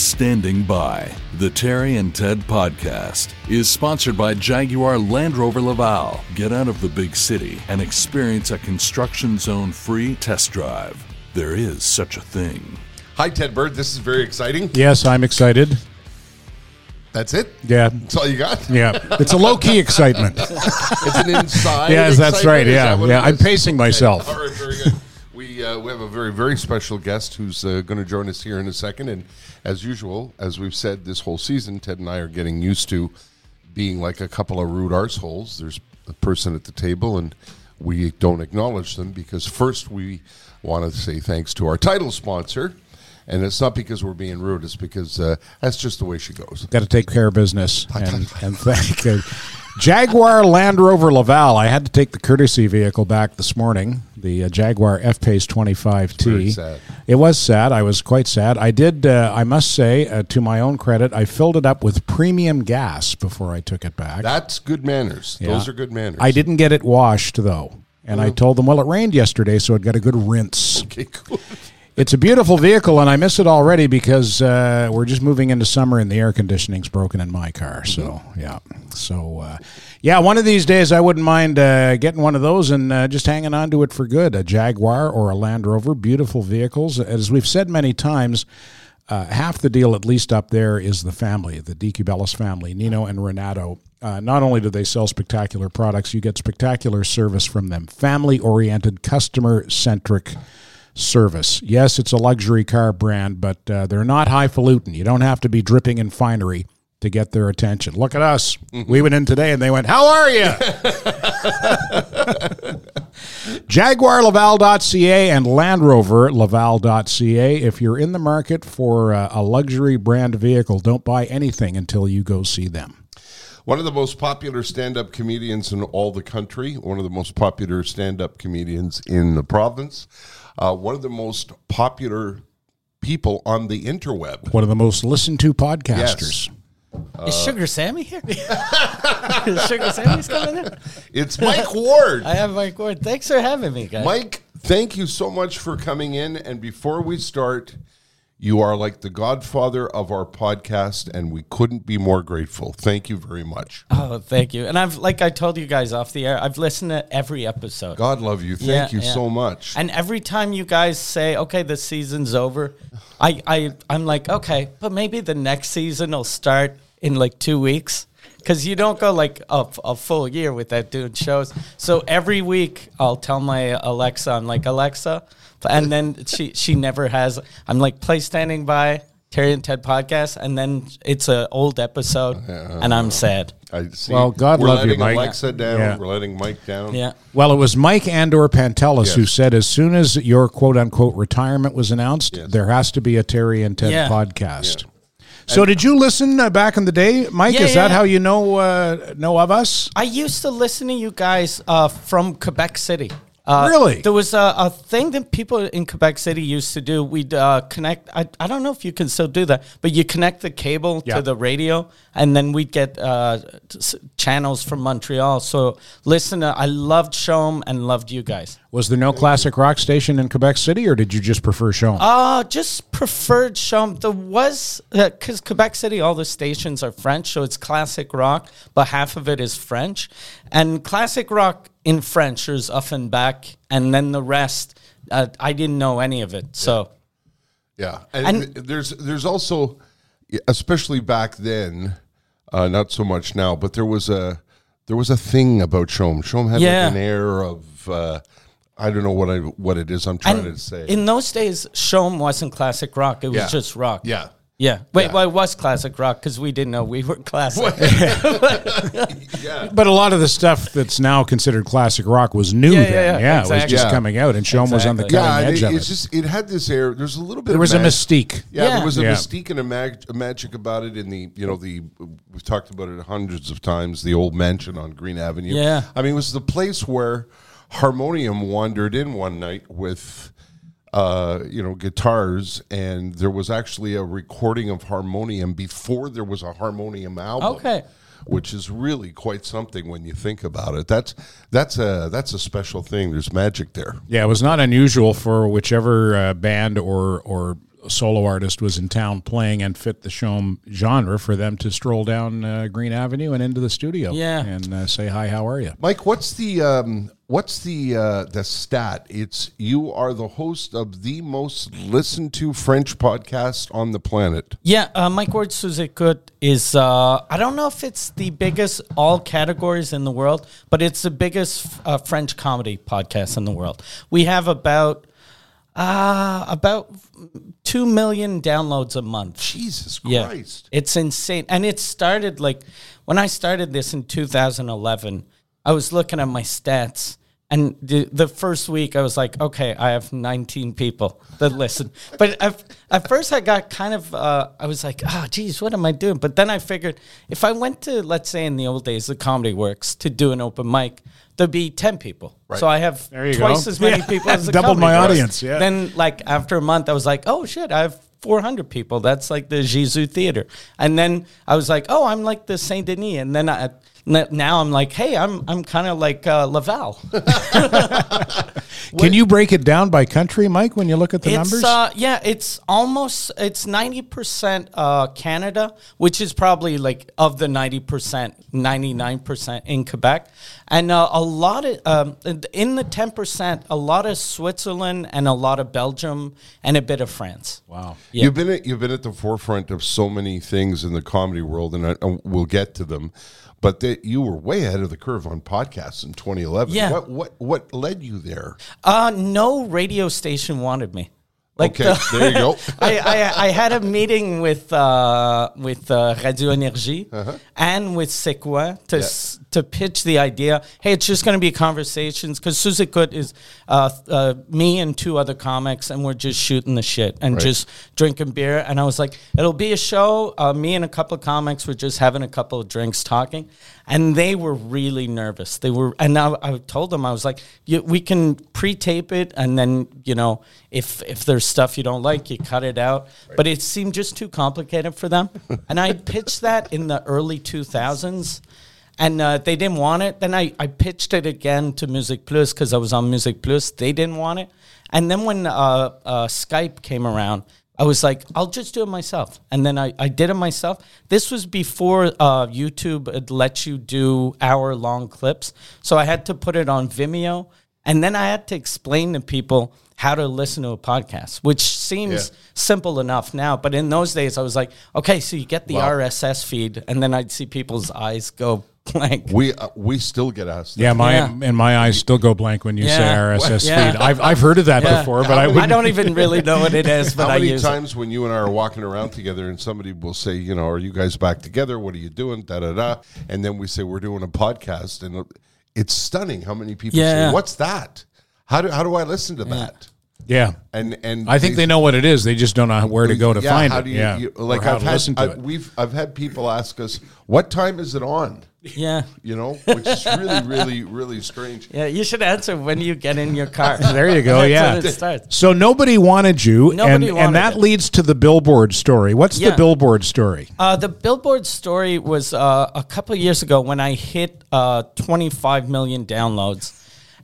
Standing by. The Terry and Ted podcast is sponsored by Jaguar Land Rover Laval. Get out of the big city and experience a construction zone free test drive. There is such a thing. Hi, Ted Bird. This is very exciting. Yes, I'm excited. That's it. Yeah. That's all you got. Yeah. It's a low key excitement. It's an inside. Yes, that's right. Yeah, that yeah. I'm pacing myself. All right, very good. We uh, we have a very very special guest who's uh, going to join us here in a second, and as usual, as we've said this whole season, Ted and I are getting used to being like a couple of rude arseholes. There's a person at the table, and we don't acknowledge them because first we want to say thanks to our title sponsor. And it's not because we're being rude; it's because uh, that's just the way she goes. Got to take care of business and, and thank Jaguar Land Rover Laval. I had to take the courtesy vehicle back this morning, the uh, Jaguar F Pace 25T. It was sad. I was quite sad. I did, uh, I must say, uh, to my own credit, I filled it up with premium gas before I took it back. That's good manners. Yeah. Those are good manners. I didn't get it washed, though. And I told them, well, it rained yesterday, so it got a good rinse. Okay, cool. It's a beautiful vehicle, and I miss it already because uh, we're just moving into summer and the air conditioning's broken in my car. So yeah, so uh, yeah, one of these days I wouldn't mind uh, getting one of those and uh, just hanging on to it for good. A Jaguar or a Land Rover, beautiful vehicles. As we've said many times. Uh, half the deal, at least up there, is the family, the DQ Bellis family, Nino and Renato. Uh, not only do they sell spectacular products, you get spectacular service from them. Family oriented, customer centric service. Yes, it's a luxury car brand, but uh, they're not highfalutin. You don't have to be dripping in finery to get their attention. Look at us. We went in today and they went, How are you? JaguarLaval.ca and Land Rover Laval.ca. If you're in the market for uh, a luxury brand vehicle, don't buy anything until you go see them. One of the most popular stand up comedians in all the country, one of the most popular stand up comedians in the province, uh, one of the most popular people on the interweb. One of the most listened to podcasters. Is Sugar Sammy here? Is Sugar Sammy's coming in? It's Mike Ward. I have Mike Ward. Thanks for having me, guys. Mike, thank you so much for coming in. And before we start, you are like the godfather of our podcast, and we couldn't be more grateful. Thank you very much. Oh, thank you. And I've, like I told you guys off the air, I've listened to every episode. God love you. Thank Yeah, you yeah. so much. And every time you guys say, "Okay, the season's over," I, I, I'm like, "Okay, but maybe the next season will start in like two weeks." Because you don't go like a, a full year without doing shows. So every week I'll tell my Alexa, I'm like, Alexa, and then she she never has. I'm like, play standing by Terry and Ted podcast, and then it's an old episode, and I'm sad. I see. Well, God we're love you, letting Mike. Alexa down. Yeah. We're letting Mike down. Yeah. Well, it was Mike Andor Pantelis who said as soon as your quote unquote retirement was announced, Yes. there has to be a Terry and Ted Yeah. podcast. So, did you listen uh, back in the day, Mike? Yeah, Is that yeah. how you know uh, know of us? I used to listen to you guys uh, from Quebec City. Uh, Really? There was a, a thing that people in Quebec City used to do. We'd uh, connect. I, I don't know if you can still do that, but you connect the cable Yeah. to the radio, and then we'd get uh, t- s- channels from Montreal. So listen, I loved CHOM and loved you guys. Was there no classic rock station in Quebec City, or did you just prefer CHOM? Uh, just preferred CHOM. There was, because Quebec City, all the stations are French, so it's classic rock, but half of it is French. And classic rock in French is Offenbach, and then the rest, uh, I didn't know any of it. So, Yeah, and, And- there's there's also, especially back then, uh, not so much now, but there was a there was a thing about CHOM. CHOM had Yeah. like an air of uh, I don't know what I what it is. I'm trying and to say. in those days, CHOM wasn't classic rock, it was Yeah. just rock. yeah, Yeah. Wait, Yeah. well, it was classic rock because we didn't know we were classic. yeah. But a lot of the stuff that's now considered classic rock was new Yeah, then. yeah, yeah, it was just Yeah. coming out, and CHOM was on the Exactly. cutting Yeah, edge it, of it's it. just it had this air. There's a little bit. there of was a mystique. Yeah, Yeah. there was a Yeah. mystique and a, mag- a magic about it. In the you know the we've talked about it hundreds of times. The old mansion on Green Avenue. Yeah. I mean, it was the place where Harmonium wandered in one night with. Uh, you know, guitars, and there was actually a recording of Harmonium before there was a Harmonium album. Okay. which is really quite something when you think about it. That's that's a that's a special thing. There's magic there. Yeah, it was not unusual for whichever uh, band or or solo artist was in town playing and fit the CHOM genre for them to stroll down uh, Green Avenue and into the studio. Yeah. and uh, say hi. How are you? Mike, what's the um, what's the uh, the stat? It's you are the host of the most listened to French podcast on the planet. Yeah, uh, Mike Ward Sous Écoute is, uh, I don't know if it's the biggest all categories in the world, but it's the biggest uh, French comedy podcast in the world. We have about, uh, about 2 million downloads a month. Jesus Yeah, Christ! it's insane. And it started like when I started this in 2011, I was looking at my stats. And the, the first week, I was like, okay, I have 19 people that listen. But at, at first, I got kind of, uh, I was like, ah, geez, what am I doing? But then I figured if I went to, let's say in the old days, the Comedy Works to do an open mic, there'd be 10 people. So I have twice go. as many Yeah. people as the Doubled Comedy my Works. audience, yeah. Then like after a month, I was like, oh shit, I have 400 people. That's like the Gesù Theater. And then I was like, oh, I'm like the Saint Denis. And then I, n- now I'm like, hey, I'm I'm kind of like uh, Laval. Can you break it down by country, Mike? When you look at the it's numbers, uh, yeah, it's almost it's 90 percent uh, Canada, which is probably like of the 90 percent, 99 percent in Quebec, and uh, a lot of um, in the 10 percent, a lot of Switzerland and a lot of Belgium and a bit of France. wow. Yeah. You've been at, you've been at the forefront of so many things in the comedy world, and I, and we'll get to them. But that you were way ahead of the curve on podcasts in 2011. Yeah. What what what led you there? Uh, no radio station wanted me. Like okay, the- there you go. I, I, I had a meeting with uh, with uh, Radio Énergie and with CKOI to s- to pitch the idea. Hey, it's just going to be conversations because Sous Écoute is uh, uh, me and two other comics, and we're just shooting the shit and just drinking beer. And I was like, it'll be a show. Uh, me and a couple of comics were just having a couple of drinks, talking, and they were really nervous. They were, and I, I told them I was like, we can pre-tape it, and then you know if if there's stuff you don't like, you cut it out. But it seemed just too complicated for them. and I pitched that in the early 2000s, and uh, they didn't want it. Then I, I pitched it again to MusiquePlus because I was on MusiquePlus. They didn't want it. And then when uh, uh, Skype came around, I was like, I'll just do it myself. And then I, I did it myself. This was before uh, YouTube had let you do hour long clips. So I had to put it on Vimeo. And then I had to explain to people how to listen to a podcast, which seems Yeah. simple enough now. But in those days, I was like, okay, so you get the Wow. RSS feed. And then I'd see people's eyes go blank. We uh, we still get asked. that. Yeah, my Yeah. and my eyes still go blank when you say Yeah. RSS Yeah. feed. I've I've heard of that Yeah. before, but I I wouldn't. don't even really know what it is, but How I many use it. times when you and I are walking around together and somebody will say, you know, are you guys back together? What are you doing? Da da da. And then we say we're doing a podcast, and it's stunning how many people Yeah. say, "What's that? How do how do I listen to that?" Yeah, And and I think they know what it is. They just don't know where to go to yeah, find how it. do you, yeah, you- or like how I've to had listen to I, it. we've I've had people ask us, "What time is it on?" Yeah. You know, which is really really really strange. Yeah, you should answer when you get in your car. There you go. That's yeah. when it starts. So nobody wanted you, Nobody and, wanted and that it. leads to the billboard story. What's the billboard story? Uh, the Billboard story was uh, a couple of years ago when I hit uh, 25 million downloads,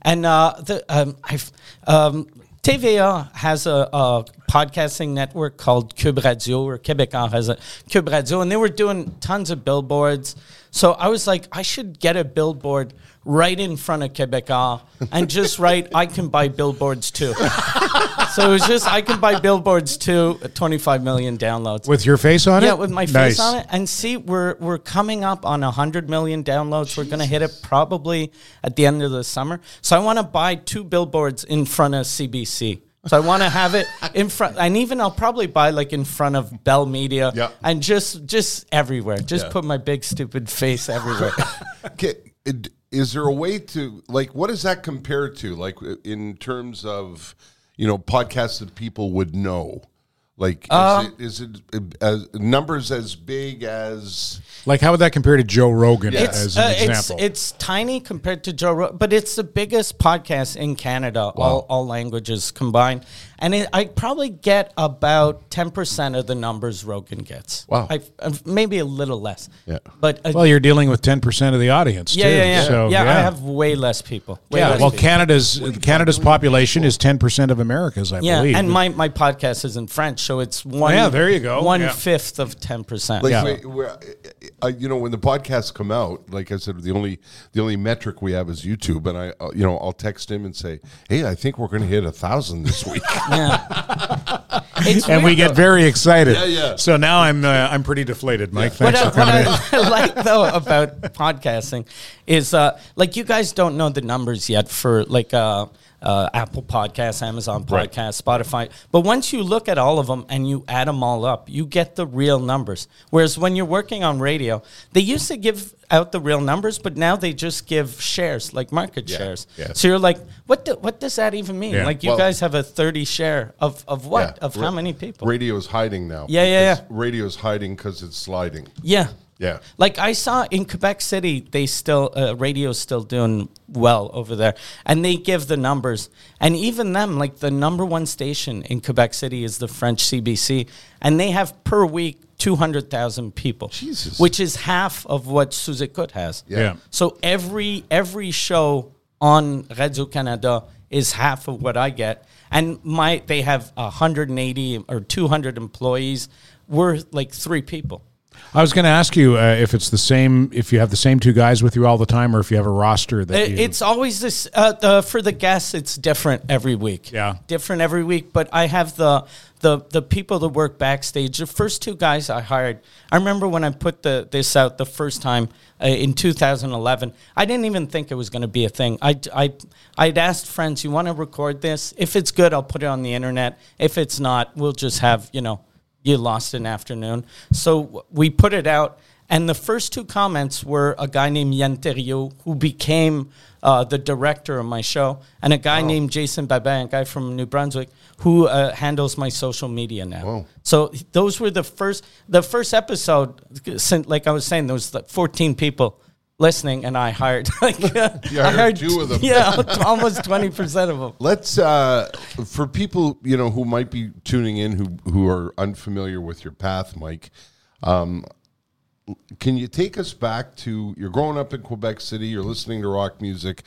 and uh, the um, I've. Um, TVA has a, a podcasting network called QUB Radio, or Québecor has a QUB Radio, and they were doing tons of billboards. So I was like, I should get a billboard right in front of Québecor ah, and just write, I can buy billboards too. so it was just, I can buy billboards too, 25 million downloads. With your face on it? Yeah, with my face Nice. on it. And see, we're we're coming up on hundred million downloads. We're gonna hit it probably at the end of the summer. So I want to buy two billboards in front of CBC. So I want to have it in front, and even I'll probably buy like in front of Bell Media, Yeah. and just just everywhere. Just Yeah. put my big stupid face everywhere. Okay, Is there a way to like what does that compare to like in terms of you know podcasts that people would know? Like is Um, it, is it as numbers as big as Like, how would that compare to Joe Rogan It's, as an uh, example? It's, it's tiny compared to Joe Rogan, but it's the biggest podcast in Canada, all, all languages combined. And it, I probably get about 10% of the numbers Rogan gets. Wow. I, uh, maybe a little less. Yeah. But uh, well, you're dealing with 10% of the audience, yeah, too. yeah, yeah. So, yeah, I have way less people. Way Yeah, less well, people. Canada's Canada's population is 10% of America's, I Yeah, believe. and my, my podcast is in French, so it's one. Yeah, there you go. One Yeah. fifth of ten percent. like Yeah. wait, where, uh, you know when the podcasts come out like i said the only the only metric we have is youtube and i uh, you know i'll text him and say hey i think we're going to hit a thousand this week It's and we get though. very excited. Yeah, yeah. So now I'm uh, I'm pretty deflated, Mike. What, Thanks I, for what coming in. I like though about podcasting is uh, like you guys don't know the numbers yet for like uh, uh, Apple Podcasts, Amazon Podcasts, Spotify. But once you look at all of them and you add them all up, you get the real numbers. Whereas when you're working on radio, they used to give out the real numbers, but now they just give shares, like market Yeah, shares. yeah. So you're like, what? Do, what does that even mean? Yeah. Like you Well- guys have a 30 share of of what? Of Ra- how many people? Radio is hiding now Yeah, yeah, yeah. radio's hiding because it's sliding Yeah. Yeah. Like I saw in Quebec City, they still uh, radio's still doing well over there, and they give the numbers. And even them, like the number one station in Quebec City is the French CBC, and they have per week two hundred thousand people, Jesus. which is half of what Sous Écoute has. Yeah. Yeah. So every every show on Radio Canada is half of what I get, and my they have hundred and eighty or two hundred employees. We're like three people. I was going to ask you uh, if it's the same, if you have the same two guys with you all the time, or if you have a roster that you. It's always this. Uh, the for the guests, it's different every week. Yeah. different every week. But I have the the the people that work backstage. The first two guys I hired. I remember when I put the this out the first time uh, in 2011. I didn't even think it was going to be a thing. I I I'd asked friends, "You want to record this? If it's good, I'll put it on the internet. If it's not, we'll just have you know." You lost an afternoon. So we put it out, and the first two comments were a guy named Thériault, who became uh, the director of my show, and a guy named Jason Babin, a guy from New Brunswick, who uh, handles my social media now. Wow. So those were the first, the first episode. since- Like I was saying, there was like 14 people listening, and I hired like You I hired two of them. Yeah, almost 20 percent of them. Let's uh, for people you know who might be tuning in who who are unfamiliar with your path, Mike. Um, can you take us back to you're growing up in Quebec City, you're listening to rock music,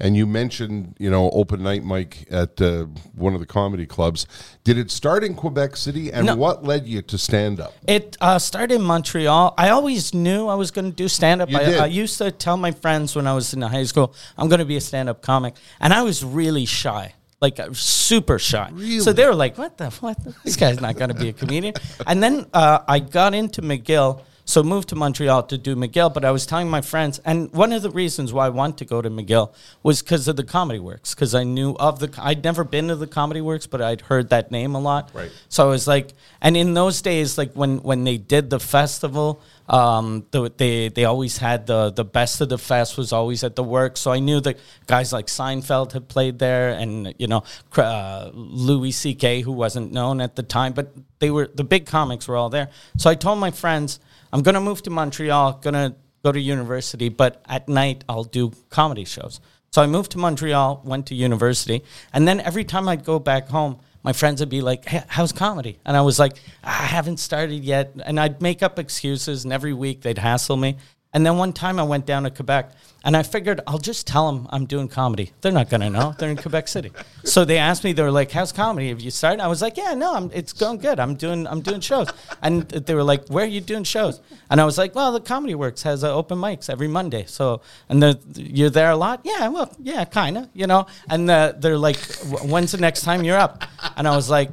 and you mentioned you know open night Mike at uh, one of the comedy clubs. Did it start in Quebec City, and No. what led you to stand up? It uh, started in Montreal. I always knew I was going to do stand up. I. I used to tell my friends when I was in high school, I'm going to be a stand up comic. And I was really shy. Like super shy. So they were like, "What the what? This guy's not going to be a comedian." and then uh, I got into McGill, so moved to Montreal to do McGill. But I was telling my friends, and one of the reasons why I wanted to go to McGill was because of the Comedy Works, because I knew of the. I'd never been to the Comedy Works, but I'd heard that name a lot. Right. So I was like, and in those days, like when when they did the festival, um, the, they they always had the the best of the fest was always at the work. So I knew that guys like Seinfeld had played there, and you know uh, Louis C.K. who wasn't known at the time, but they were the big comics were all there. So I told my friends, I'm gonna move to Montreal, gonna go to university, but at night I'll do comedy shows. So I moved to Montreal, went to university, and then every time I'd go back home, my friends would be like, hey, "How's comedy?" And I was like, "I haven't started yet." And I'd make up excuses, and every week they'd hassle me. And then one time I went down to Quebec, and I figured I'll just tell them I'm doing comedy. They're not gonna know. They're in Quebec City. So they asked me, they were like, "How's comedy? Have you started?" I was like, "Yeah, no, I'm, it's going good. I'm doing I'm doing shows." And they were like, "Where are you doing shows?" And I was like, "Well, the Comedy Works has uh, open mics every Monday. So and you're there a lot? Yeah, well, yeah, kind of, you know." And uh, they're like, "When's the next time you're up?" And I was like,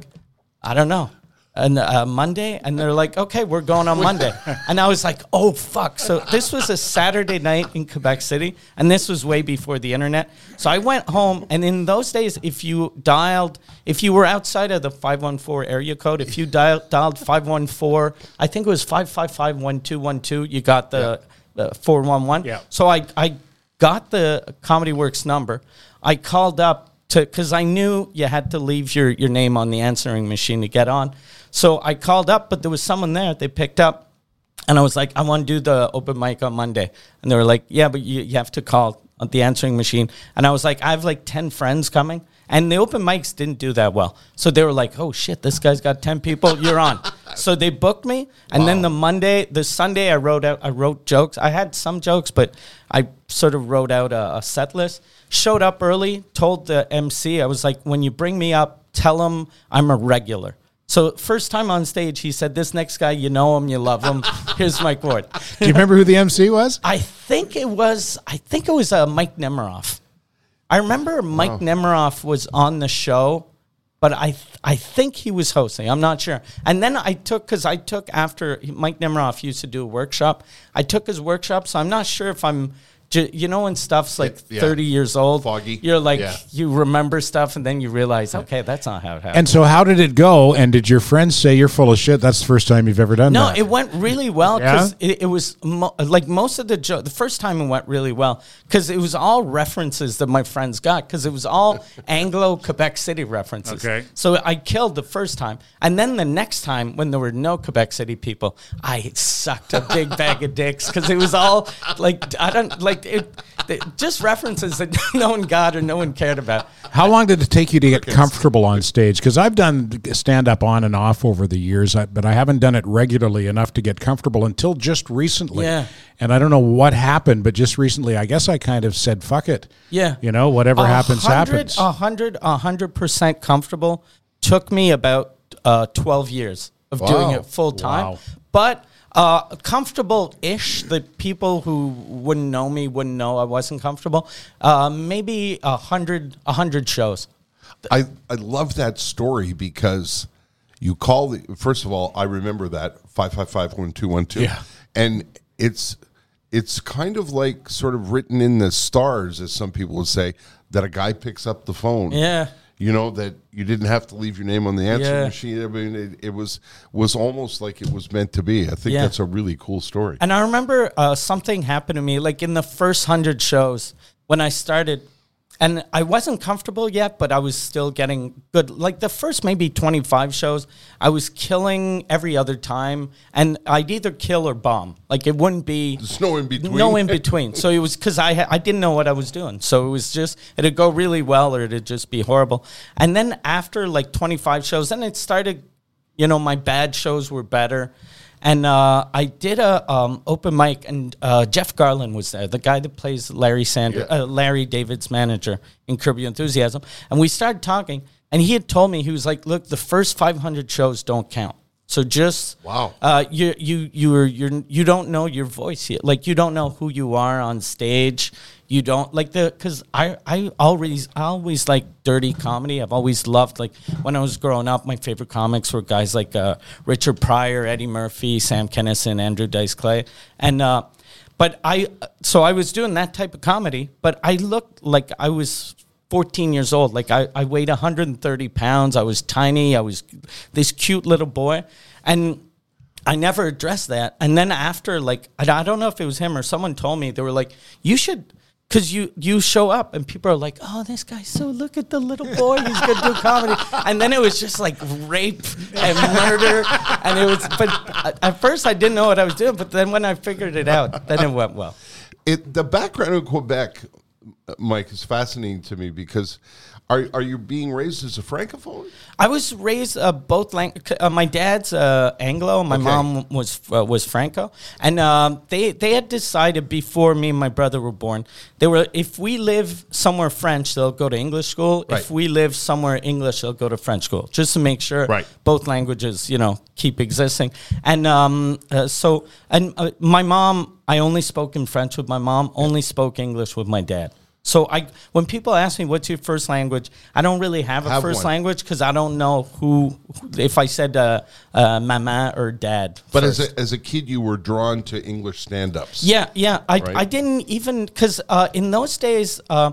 "I don't know." And uh, Monday, and they're like, "Okay, we're going on Monday," and I was like, "Oh fuck!" So this was a Saturday night in Quebec City, and this was way before the internet. So I went home, and in those days, if you dialed, if you were outside of the five one four area code, if you dialed dialed five one four, I think it was five five five one two one two, you got the four one one. Yeah. So I I got the Comedy Works number. I called up to because I knew you had to leave your your name on the answering machine to get on. So I called up, but there was someone there. They picked up, and I was like, I want to do the open mic on Monday, and they were like, Yeah, but you, you have to call on the answering machine. And I was like, I have like ten friends coming. And the open mics didn't do that well. So they were like, oh shit, this guy's got 10 people, you're on. so they booked me. And then the Monday, the Sunday, I wrote out, I wrote jokes. I had some jokes, but I sort of wrote out a, a set list. Showed up early, told the MC, I was like, when you bring me up, tell him I'm a regular. So first time on stage, he said, this next guy, you know him, you love him. Here's Mike Ward. Do you remember who the MC was? I think it was, I think it was uh, Mike Nemiroff. I remember Mike Nemiroff was on the show, but I th- I think he was hosting. I'm not sure. And then I took because I took after Mike Nemiroff used to do a workshop. I took his workshop, so I'm not sure if I'm. You know, when stuff's like Yeah. 30 years old, Foggy. You're like, Yeah. you remember stuff, and then you realize, okay, that's not how it happened. And so, how did it go? And did your friends say you're full of shit? That's the first time you've ever done No, that. it went really well Yeah? because it, it was mo- like most of the joke. The first time it went really well because it was all references that my friends got because it was all Anglo Quebec City references. Okay. So I killed the first time, and then the next time when there were no Quebec City people, I sucked a big bag of dicks because it was all like I don't like it. it- Just references that no one got or no one cared about. How long did it take you to get comfortable on stage? Because I've done stand up on and off over the years, but I haven't done it regularly enough to get comfortable until just recently. Yeah. And I don't know what happened, but just recently, I guess I kind of said, "Fuck it." Yeah. You know, whatever A happens, hundred- happens. A hundred, a hundred percent comfortable. Took me about uh, twelve years of doing it full time, Wow. but uh, comfortable-ish. The people who wouldn't know me wouldn't know I wasn't comfortable. Uh, maybe a hundred, a hundred shows. I, I love that story because you call the first of all, I remember that five five five one two one two. Yeah. And it's it's kind of like sort of written in the stars, as some people would say, that a guy picks up the phone. Yeah. You know, that you didn't have to leave your name on the answering Yeah. machine. I mean it, it was was almost like it was meant to be. I think Yeah. that's a really cool story. And I remember uh, something happened to me, like in the first hundred shows when I started, and I wasn't comfortable yet, but I was still getting good. Like the first maybe twenty five shows, I was killing every other time, and I'd either kill or bomb. Like it wouldn't be There's no in between. no in between. So it was because I ha- I didn't know what I was doing. So it was just it'd go really well or it'd just be horrible. And then after like twenty five shows, then it started. You know, my bad shows were better. And uh, I did a um, open mic, and uh, Jeff Garlin was there, the guy that plays Larry Sanders, Yeah. uh, Larry David's manager in Curb Your Enthusiasm. And we started talking, and he had told me he was like, "Look, the first 500 shows don't count. So just Wow. uh, you you you're you're you don't know your voice yet. Like you don't know who you are on stage. You don't like the because I I always I always like dirty comedy. I've always loved like when I was growing up. My favorite comics were guys like uh, Richard Pryor, Eddie Murphy, Sam Kinison, Andrew Dice Clay, and. Uh, but I, so I was doing that type of comedy, but I looked like I was 14 years old. Like I, I weighed 130 pounds. I was tiny. I was this cute little boy. And I never addressed that. And then after, like, I don't know if it was him or someone told me, they were like, you should, because you, you show up and people are like, oh, this guy, so look at the little boy. He's going to do comedy. And then it was just like rape and murder. And it was, but at- at first I didn't know what I was doing. But then when I figured it out, then it went well. It the background of Quebec, uh, Mike, is fascinating to me because are are you being raised as a francophone? I was raised uh, both language. Uh, my dad's uh, Anglo. My Okay. mom was uh, was Franco, and um, they they had decided before me and my brother were born. They were if we live somewhere French, they'll go to English school. Right. If we live somewhere English, they'll go to French school, just to make sure Right. both languages, you know, keep existing. And um, uh, so, and uh, my mom, I only spoke in French with my mom. Only spoke English with my dad. So I, when people ask me what's your first language, I don't really have a Have first one. language because I don't know who, if I said uh, uh, mama or dad. But first. as a, as a kid, you were drawn to English stand-ups. Yeah, yeah. I, Right? I didn't even because uh, in those days, uh,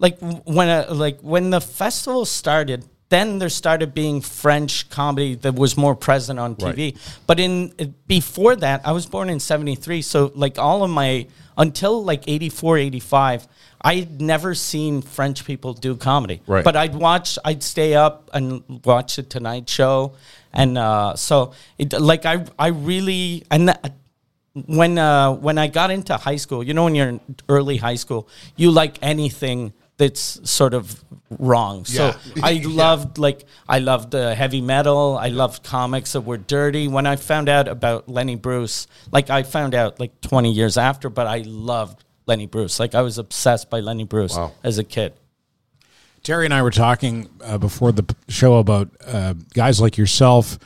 like when uh, like when the festival started, then there started being French comedy that was more present on TV. But in uh, before that, I was born in '73, so like all of my until like 84, 85, I'd never seen French people do comedy. Right. But I'd watch, I'd stay up and watch the Tonight Show, and uh, so it like I I really and. That, when uh, when I got into high school, you know, when you're in early high school, you like anything that's sort of wrong. So Yeah. I Yeah. loved like I loved uh, heavy metal. I loved comics that were dirty. When I found out about Lenny Bruce, like I found out like 20 years after, but I loved Lenny Bruce. Like I was obsessed by Lenny Bruce Wow. as a kid. Terry and I were talking uh, before the show about uh, guys like yourself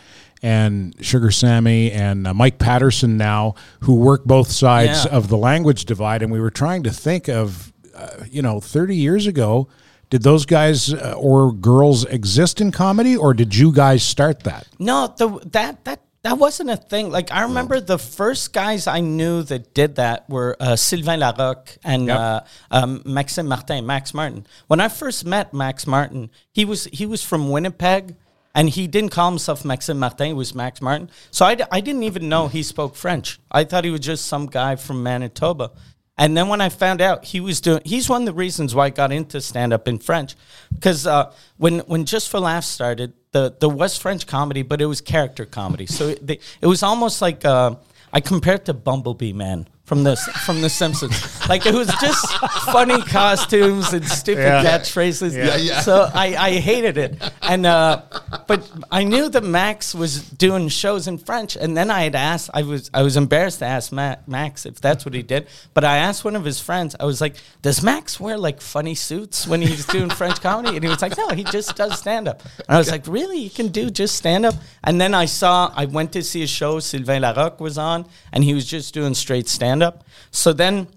and Sugar Sammy and uh, Mike Patterson now who work both sides Yeah. of the language divide, and we were trying to think of, uh, you know, thirty years ago. Did those guys uh, or girls exist in comedy, or did you guys start that? No, the that that that wasn't a thing. Like I remember the first guys I knew that did that were uh, Sylvain Larocque and Yep. uh, um, Maxime Martin, Max Martin. When I first met Max Martin, he was he was from Winnipeg. And he didn't call himself Maxime Martin, he was Max Martin. So I, d- I didn't even know he spoke French. I thought he was just some guy from Manitoba. And then when I found out he was doing, he's one of the reasons why I got into stand up in French. Because uh, when, when Just for Laughs started, the, there was French comedy, but it was character comedy. So it, it was almost like uh, I compared to Bumblebee Man from the from The Simpsons. like it was just funny costumes and stupid Yeah. catchphrases. Yeah, yeah. So I, I hated it, and uh, but I knew that Max was doing shows in French, and then I had asked. I was I was embarrassed to ask Ma- Max if that's what he did, but I asked one of his friends. I was like, "Does Max wear like funny suits when he's doing French comedy?" And he was like, "No, he just does stand up." And I was like, "Really? You can do just stand up?" And then I saw. I went to see a show. Sylvain Larocque was on, and he was just doing straight stand up. So then.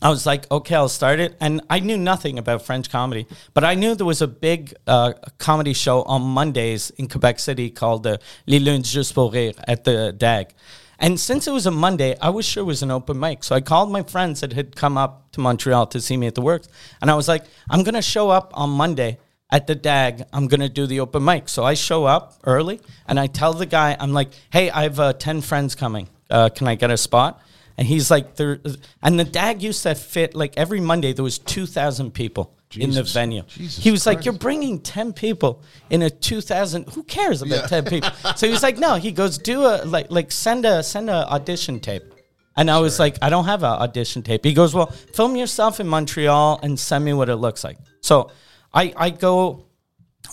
I was like, okay, I'll start it. And I knew nothing about French comedy, but I knew there was a big uh, comedy show on Mondays in Quebec City called the Les Lundis Juste pour Rire at the DAG. And since it was a Monday, I was sure it was an open mic. So I called my friends that had come up to Montreal to see me at the works. And I was like, I'm going to show up on Monday at the DAG. I'm going to do the open mic. So I show up early and I tell the guy, I'm like, hey, I have uh, 10 friends coming. Uh, can I get a spot? And he's like, there, and the DAG used to fit like every Monday there was two thousand people in the venue. Jesus he was like, "You're bringing ten people in a two thousand. Who cares about ten people?" So he was like, "No." He goes, "Do a like like send a send a audition tape." And I was like, "I don't have an audition tape." He goes, "Well, film yourself in Montreal and send me what it looks like." So I I go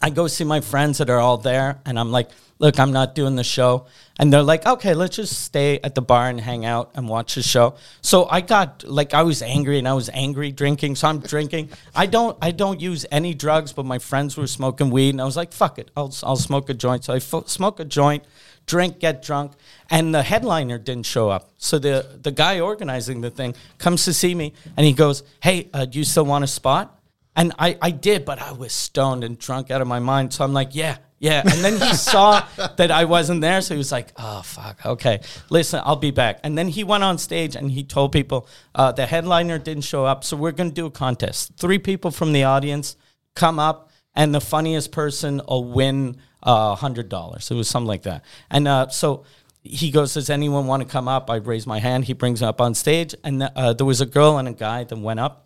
I go see my friends that are all there, and I'm like, look, I'm not doing the show. And they're like, okay, let's just stay at the bar and hang out and watch the show. So I got like I was angry and I was angry drinking, so I'm drinking. I don't I don't use any drugs, but my friends were smoking weed, and I was like, fuck it, I'll I'll smoke a joint. So I smoke a joint, drink, get drunk, and the headliner didn't show up. So the the guy organizing the thing comes to see me, and he goes, hey, uh, do you still want a spot? And I, I did, but I was stoned and drunk out of my mind. So I'm like, yeah, yeah. And then he saw that I wasn't there. So he was like, oh, fuck. Okay. Listen, I'll be back. And then he went on stage and he told people uh, the headliner didn't show up. So we're going to do a contest. Three people from the audience come up, and the funniest person will win uh, $100. It was something like that. And uh, so he goes, Does anyone want to come up? I raise my hand. He brings me up on stage. And uh, there was a girl and a guy that went up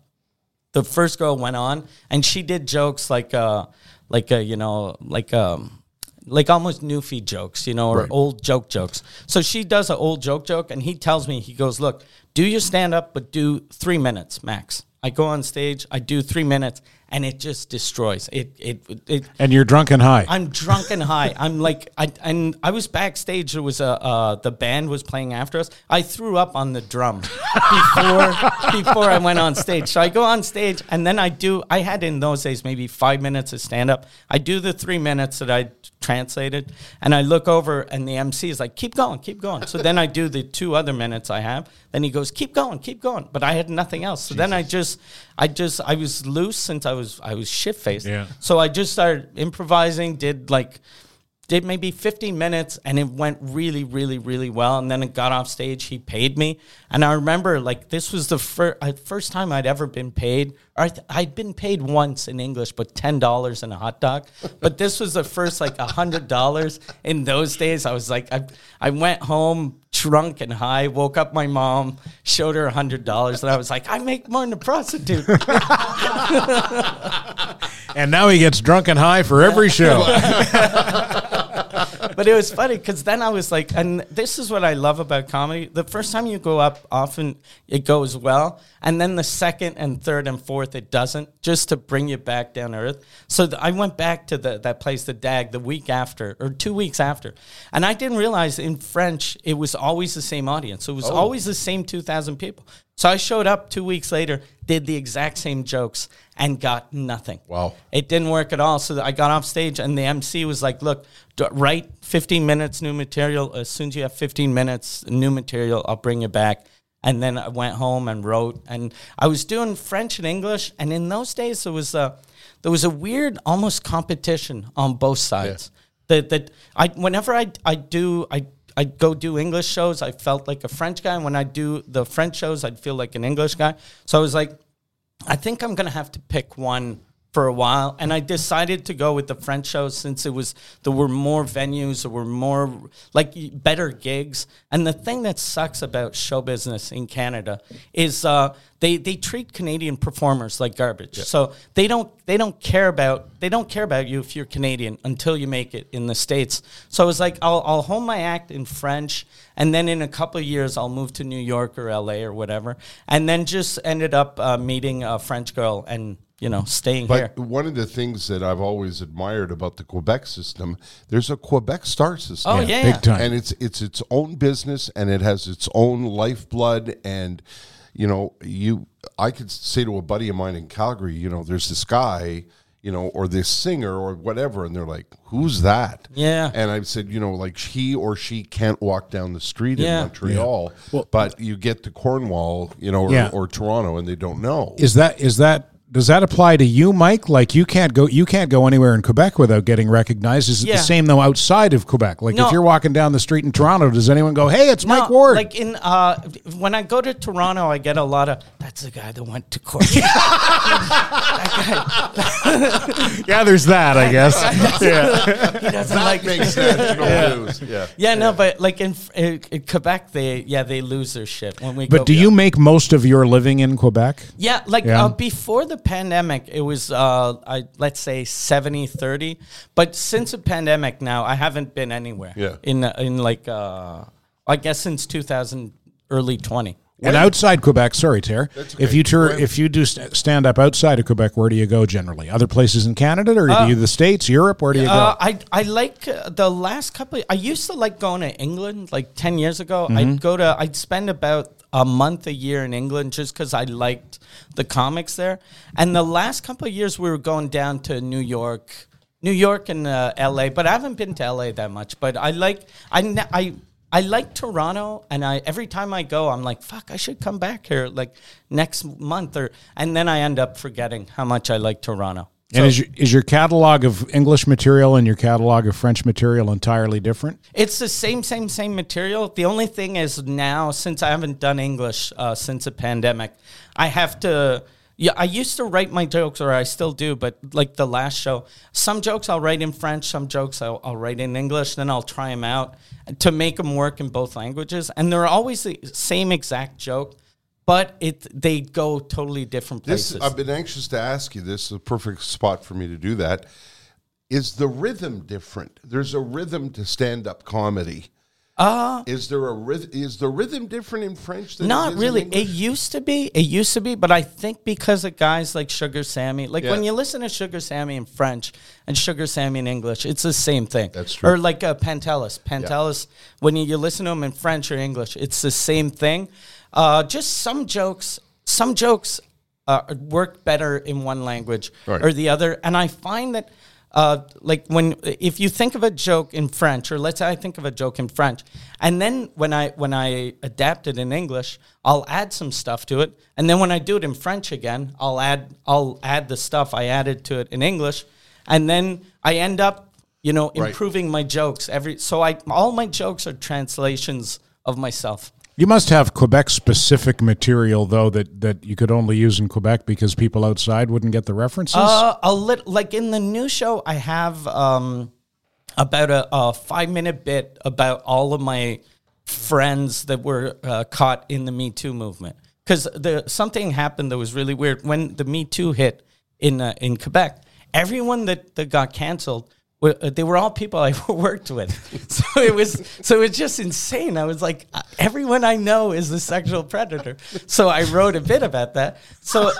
the first girl went on and she did jokes like uh like a, you know like um like almost newfie jokes you know or old joke jokes. So she does an old joke joke and he tells me he goes look do your stand up but do three minutes max. I go on stage i do three minutes and it just destroys it. It it. And you're drunk and high. I'm drunk and high. I'm like, I and I was backstage. There was a uh, the band was playing after us. I threw up on the drum before before I went on stage. So I go on stage and then I do. I had in those days maybe five minutes of stand up. I do the three minutes that I translated, and I look over and the MC is like, "Keep going, keep going." So then I do the two other minutes I have. Then he goes, "Keep going, keep going," but I had nothing else. So then I just, I just, I was loose since I was, I was shit faced. Yeah. So I just started improvising. Did like did maybe 15 minutes and it went really really really well and then it got off stage he paid me and i remember like this was the fir- uh, first time i'd ever been paid or I th- i'd been paid once in english but $10 and a hot dog but this was the first like $100 in those days i was like i, I went home drunk and high woke up my mom showed her $100 and i was like i make more than a prostitute and now he gets drunk and high for every show. but it was funny because then I was like, and this is what I love about comedy. The first time you go up, often it goes well, and then the second and third and fourth, it doesn't, just to bring you back down to earth. So th- I went back to the, that place, the DAG, the week after or two weeks after, and I didn't realize in French it was always the same audience. It was oh. always the same two thousand people. So I showed up two weeks later, did the exact same jokes, and got nothing. Wow. It didn't work at all. So I got off stage, and the MC was like, "Look, write 15 minutes new material. As soon as you have 15 minutes new material, I'll bring you back." And then I went home and wrote, and I was doing French and English. And in those days, there was a there was a weird, almost competition on both sides. That that I whenever I I do I. I'd go do English shows. I felt like a French guy. And when I do the French shows, I'd feel like an English guy. So I was like, I think I'm gonna have to pick one for a while, and I decided to go with the French shows since it was there were more venues, there were more like better gigs. And the thing that sucks about show business in Canada is uh, they they treat Canadian performers like garbage. So they don't they don't care about they don't care about you if you're Canadian until you make it in the states. So I was like, I'll I'll hold my act in French, and then in a couple of years I'll move to New York or L.A. or whatever, and then just ended up uh, meeting a French girl and you know staying here. But one of the things that I've always admired about the Quebec system, there's a Quebec Star system. Oh, yeah. Big time. and it's it's its own business and it has its own lifeblood and you know you I could say to a buddy of mine in Calgary, you know, there's this guy, you know, or this singer or whatever, and they're like, "Who's that?" Yeah. and I said, you know, like he or she can't walk down the street Yeah. in Montreal, but you get to Cornwall, you know, or, Yeah. or Toronto, and they don't know. Is that is that does that apply to you, Mike? Like you can't go you can't go anywhere in Quebec without getting recognized. Is it Yeah. the same though outside of Quebec? Like No. if you're walking down the street in Toronto, does anyone go, "Hey, it's Mike Ward"? Like in uh, when I go to Toronto, I get a lot of. That's the guy that went to court. yeah, there's that, I guess. yeah, he doesn't like makes national news. Yeah. Yeah, no, but like in, in, in Quebec, they yeah they lose their shit when we. But go, do you make most of your living in Quebec? Yeah, like Yeah. Uh, before the pandemic, it was uh, I let's say 70 30. But since the pandemic now, I haven't been anywhere. Yeah. In in like uh, I guess since 2000 early 20. And outside Quebec, sorry, Ter, okay. if you tour, if you do st- stand up outside of Quebec, where do you go generally? Other places in Canada, or do you the states, Europe? Where do you Uh, go? I I like uh, the last couple. I used to like going to England. Like ten years ago, Mm-hmm. I'd go to. I'd spend about a month a year in England just because I liked the comics there. And the last couple of years, we were going down to New York, New York and uh, L.A. But I haven't been to L.A. that much. But I like I I. I like Toronto, and I every time I go, I'm like, "Fuck, I should come back here like next month," or and then I end up forgetting how much I like Toronto. And is your, is your catalog of English material and your catalog of French material entirely different? It's the same, same, same material. The only thing is now, since I haven't done English uh, since the pandemic, I have to. Yeah, I used to write my jokes, or I still do, but like the last show, some jokes I'll write in French, some jokes I'll, I'll write in English, then I'll try them out to make them work in both languages. And they're always the same exact joke, but it they go totally different places. This. I've been anxious to ask you. This is a perfect spot for me to do that. Is the rhythm different? There's a rhythm to stand-up comedy, Uh, is there a rhythm? Is the rhythm different in French? Than Not really. It used to be. It used to be, but I think because of guys like Sugar Sammy, like Yeah. when you listen to Sugar Sammy in French and Sugar Sammy in English, it's the same thing. That's true. Or like uh, Pantelis. Pantelis, when you, you listen to him in French or English, it's the same thing. Uh, just some jokes, some jokes uh, work better in one language Right. or the other, and I find that. Uh, like when if you think of a joke in French, or let's say I think of a joke in French, and then when I when I adapt it in English, I'll add some stuff to it, and then when I do it in French again, I'll add I'll add the stuff I added to it in English, and then I end up you know Right. improving my jokes every. So I all my jokes are translations of myself. You must have Quebec specific material though that, that you could only use in Quebec because people outside wouldn't get the references. Uh, a little like in the new show, I have um, about a, a five minute bit about all of my friends that were uh, caught in the Me Too movement. Because something happened that was really weird when the Me Too hit in uh, in Quebec. Everyone that, that got canceled. Uh, They were all people I worked with, so it was so it was just insane. I was like, uh, everyone I know is the sexual predator. So I wrote a bit about that. So,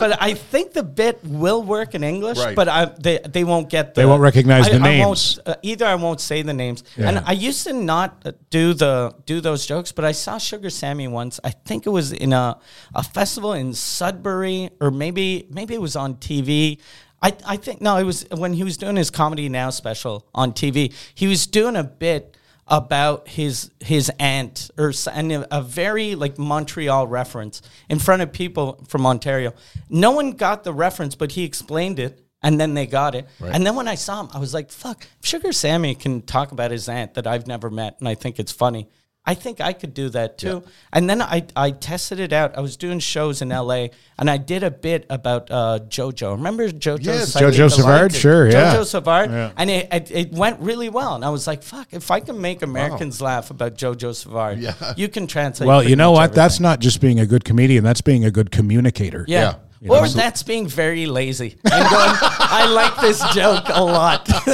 but I think the bit will work in English, Right. but I, they they won't get the They won't recognize I- the I names. uh, either I won't say the names. And I used to not uh, do the do those jokes, but I saw Sugar Sammy once. I think it was in a a festival in Sudbury, or maybe maybe it was on TV. I, I think no, it was when he was doing his comedy now special on TV. He was doing a bit about his his aunt or and a, a very like Montreal reference in front of people from Ontario. No one got the reference, but he explained it and then they got it. And then when I saw him, I was like, "Fuck, Sugar Sammy can talk about his aunt that I've never met, and I think it's funny. I think I could do that too." And then I I tested it out. I was doing shows in L.A. and I did a bit about uh, JoJo. Remember JoJo? Yes, Jojo Savard, Delight? sure, yeah. JoJo Savard, Yeah. and it, it it went really well. And I was like, "Fuck, if I can make Americans laugh about JoJo Savard, Yeah. you can translate." well, you know much what? That's not just being a good comedian. That's being a good communicator. Yeah. Yeah. You Or know? that's being very lazy. I'm going, I like this joke a lot.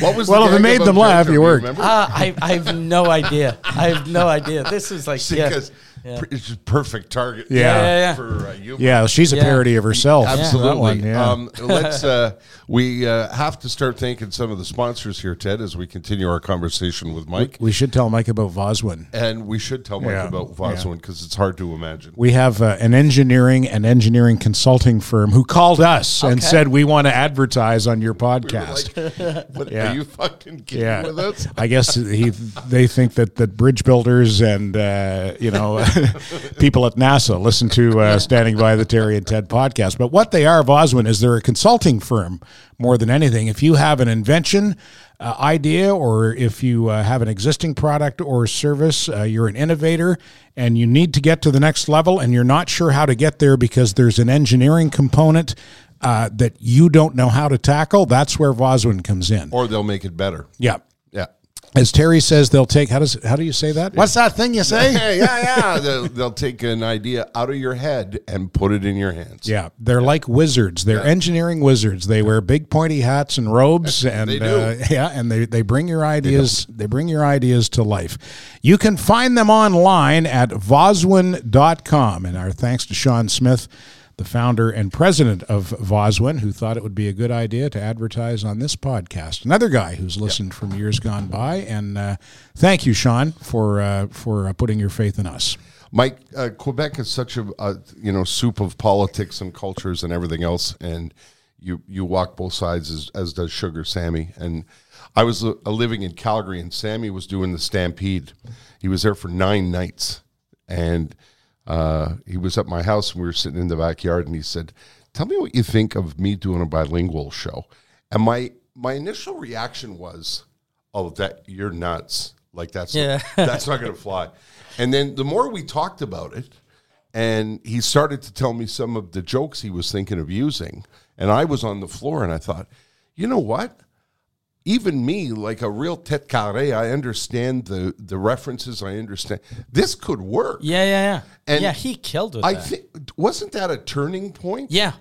What was Well, the if it gag made about them laugh, JoJo? you Do worked. remember? Uh, I, I have no idea. I have no idea. This is like, See, yeah. because it's a perfect target. Yeah. Yeah, yeah, yeah. For uh, you. Yeah, she's a Yeah. parody of herself. Absolutely. That one, yeah. um, let's. Uh, we uh, have to start thanking some of the sponsors here, Ted, as we continue our conversation with Mike. we should tell Mike about Vozwin. and we should tell Mike Yeah. about Vozwin because it's hard to imagine. We have uh, an engineering and engineering consulting firm who called us and said we want to advertise on your We podcast. like, what, Yeah. Are you fucking kidding yeah, with us? I guess he they think that that bridge builders and uh, you know people at NASA listen to uh, Standing by the Terry and Ted podcast. But what they are, Vozwin, is they're a consulting firm more than anything. If you have an invention. Uh, idea, or if you uh, have an existing product or service, uh, you're an innovator and you need to get to the next level, and you're not sure how to get there because there's an engineering component uh, that you don't know how to tackle. That's where Vozwin comes in. Or they'll make it better. yeah, Yeah. As Terry says, they'll take how does how do you say that? What's that thing you say? Hey, yeah, yeah. they'll, they'll take an idea out of your head and put it in your hands. Yeah, they're like wizards. They're engineering wizards. They wear big pointy hats and robes, and They do. Uh, yeah, and they, they bring your ideas. They, bring your ideas to life. You can find them online at vozwin.com. And our thanks to Sean Smith, the founder and president of Vozwin, who thought it would be a good idea to advertise on this podcast. Another guy who's listened from years gone by. And uh, thank you, Sean, for uh, for uh, putting your faith in us. Mike, uh, Quebec is such a, a you know soup of politics and cultures and everything else, and you you walk both sides as, as does Sugar Sammy. And I was uh, living in Calgary, and Sammy was doing the Stampede. He was there for nine nights, and uh, he was at my house, and we were sitting in the backyard, and he said, "Tell me what you think of me doing a bilingual show." And my my initial reaction was, "Oh, that you're nuts! Like that's Yeah. that's not going to fly." And then the more we talked about it, and he started to tell me some of the jokes he was thinking of using, and I was on the floor, and I thought, you know what? Even me, like a real tete carré, I understand the the references. I understand this could work. Yeah, yeah, yeah. And yeah, he killed it. I think wasn't that a turning point? yeah.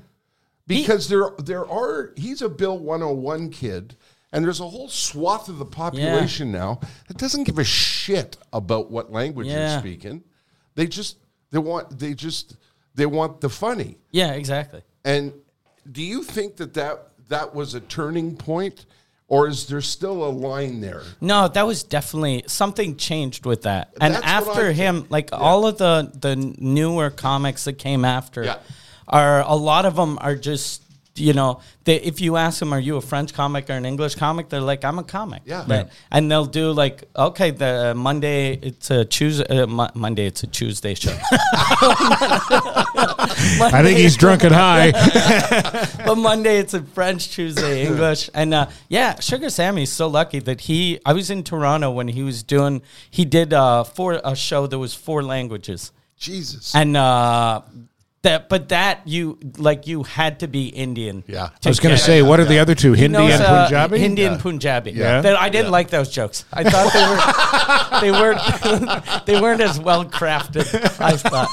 because there there are he's a Bill 101 kid And there's a whole swath of the population now that doesn't give a shit about what language Yeah. you're speaking. They just they want they just they want the funny. Yeah, exactly. And do you think that that, that was a turning point, or is there still a line there? No, that was definitely something changed with that. And That's after him, like all of the the newer comics that came after, Yeah. are a lot of them are just you know they, if you ask them, are you a French comic or an English comic? They're like, I'm a comic. Yeah. Like, and they'll do like, okay, the Monday it's a Tuesday, uh, Mo- Monday it's a Tuesday show. I think he's drunk and high. but Monday it's a French, Tuesday English, and uh, yeah, Sugar Sammy's so lucky that he. I was in Toronto when he was doing. He did uh, for a show that was four languages, Jesus. and uh, that. But that you like you had to be Indian. Yeah. I was going to say, what are the other two? Hindi knows, and uh, Punjabi? Hindi and Punjabi. Yeah. That I didn't like those jokes. I thought they were they weren't they weren't as well crafted. I thought,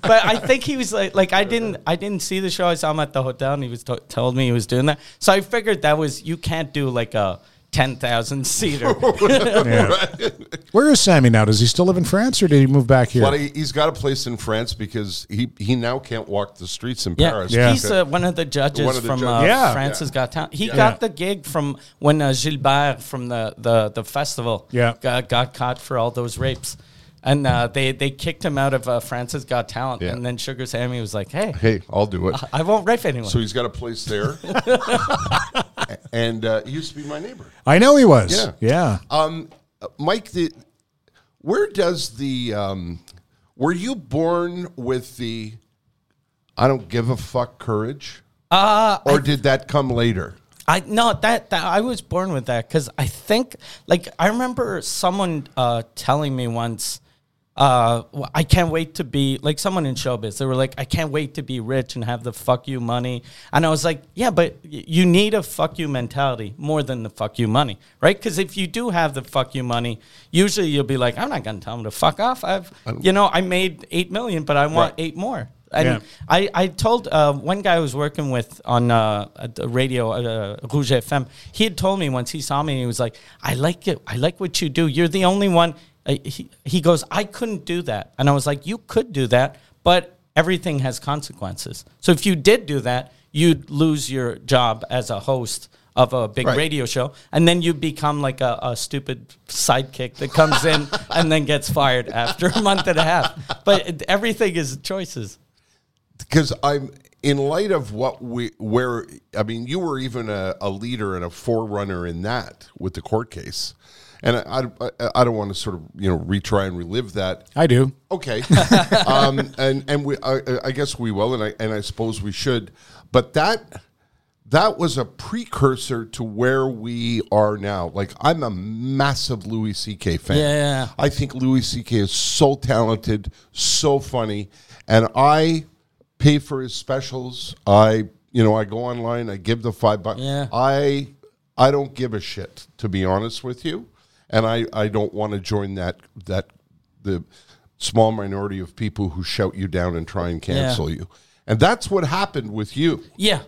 but I think he was like like I didn't I didn't see the show. I saw him at the hotel, and he was to- told me he was doing that. So I figured that was you can't do like a ten thousand seater. Where is Sammy now? Does he still live in France or did he move back here? Well, he, he's got a place in France because he, he now can't walk the streets in Yeah, Paris. Yeah. he's uh, one of the judges One of the from judges. uh, Yeah. France has Got Talent. He Yeah. got the gig from when uh, Gilbert from the, the, the festival Yeah. got, got caught for all those rapes. And uh, they, they kicked him out of uh, France's Got Talent. Yeah. And then Sugar Sammy was like, hey, Hey, I'll do it. I won't rape anyone. So he's got a place there. and uh, he used to be my neighbor. I know he was. Yeah. Yeah. Um, uh, Mike, the, where does the um, were you born with the I don't give a fuck courage, uh, or did that come later? I no that, that I was born with that because I think like I remember someone uh, telling me once, uh, I can't wait to be like someone in showbiz. They were like, I can't wait to be rich and have the fuck you money. And I was like, yeah, but you need a fuck you mentality more than the fuck you money, right? Because if you do have the fuck you money, usually you'll be like, I'm not gonna tell them to fuck off. I've you know I made eight million, but I want Right. eight more. And Yeah. I, I told uh, one guy I was working with on uh, at the radio, uh, Rouge FM, he had told me once he saw me, he was like, I like it. I like what you do. You're the only one. Uh, he, he goes, I couldn't do that. And I was like, you could do that, but everything has consequences. So if you did do that, you'd lose your job as a host of a big Right. radio show, and then you'd become like a, a stupid sidekick that comes in and then gets fired after a month and a half. But it, everything is choices. because I'm in light of what we where I mean you were even a, a leader and a forerunner in that with the court case, and I, I, I don't want to sort of you know retry and relive that. I do. Okay, um, and and we I, I guess we will, and I and I suppose we should, but that that was a precursor to where we are now. Like I'm a massive Louis C.K. fan. Yeah. I think Louis C.K. is so talented, so funny, and I pay for his specials. I you know I go online, I give the five bucks. Yeah. I I don't give a shit to be honest with you, and I I don't want to join that that the small minority of people who shout you down and try and cancel you. And that's what happened with you. Yeah,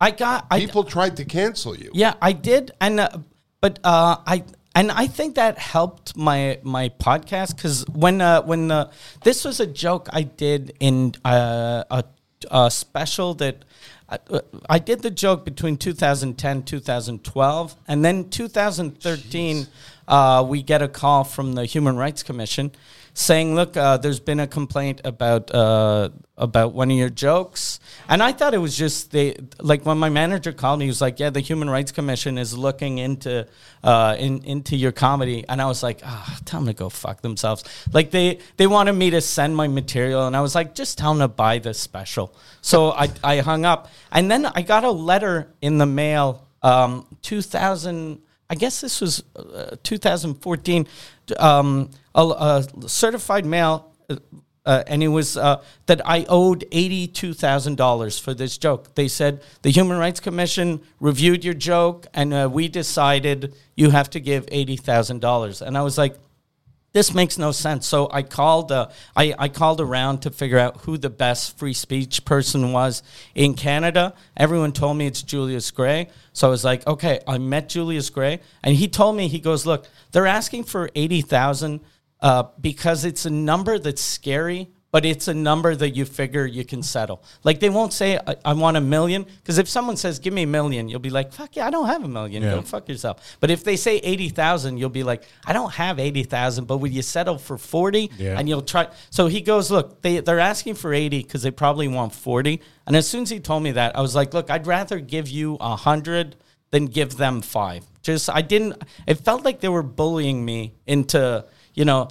I got. I, People tried to cancel you. yeah, I did, and uh, but uh, I and I think that helped my my podcast because when uh, when uh, this was a joke I did in uh, a, a special that. I, I did the joke between 2010 2012 and then 2013 uh, we get a call from the Human Rights Commission saying, "Look, uh, there's been a complaint about uh, about one of your jokes," and I thought it was just they like when my manager called me, he was like, "Yeah, the Human Rights Commission is looking into uh, in, into your comedy," and I was like, "Ah, tell them to go fuck themselves." Like they they wanted me to send my material, and I was like, "Just tell them to buy this special." So I I hung up, and then I got a letter in the mail, um, 2000. I guess this was uh, 2014, um, a, a certified mail, uh, uh, and it was uh, that I owed $82,000 for this joke. They said the Human Rights Commission reviewed your joke, and uh, we decided you have to give $80,000. And I was like, this makes no sense. So I called. Uh, I I called around to figure out who the best free speech person was in Canada. Everyone told me it's Julius Gray. So I was like, okay. I met Julius Gray, and he told me he goes, look, they're asking for eighty thousand uh, because it's a number that's scary. But it's a number that you figure you can settle. Like they won't say I, I want a million because if someone says give me a million, you'll be like fuck yeah, I don't have a million. Yeah. Go fuck yourself. But if they say eighty thousand, you'll be like I don't have eighty thousand. But will you settle for forty? Yeah. And you'll try. So he goes, look, they they're asking for eighty because they probably want forty. And as soon as he told me that, I was like, look, I'd rather give you a hundred than give them five. Just I didn't. It felt like they were bullying me into you know.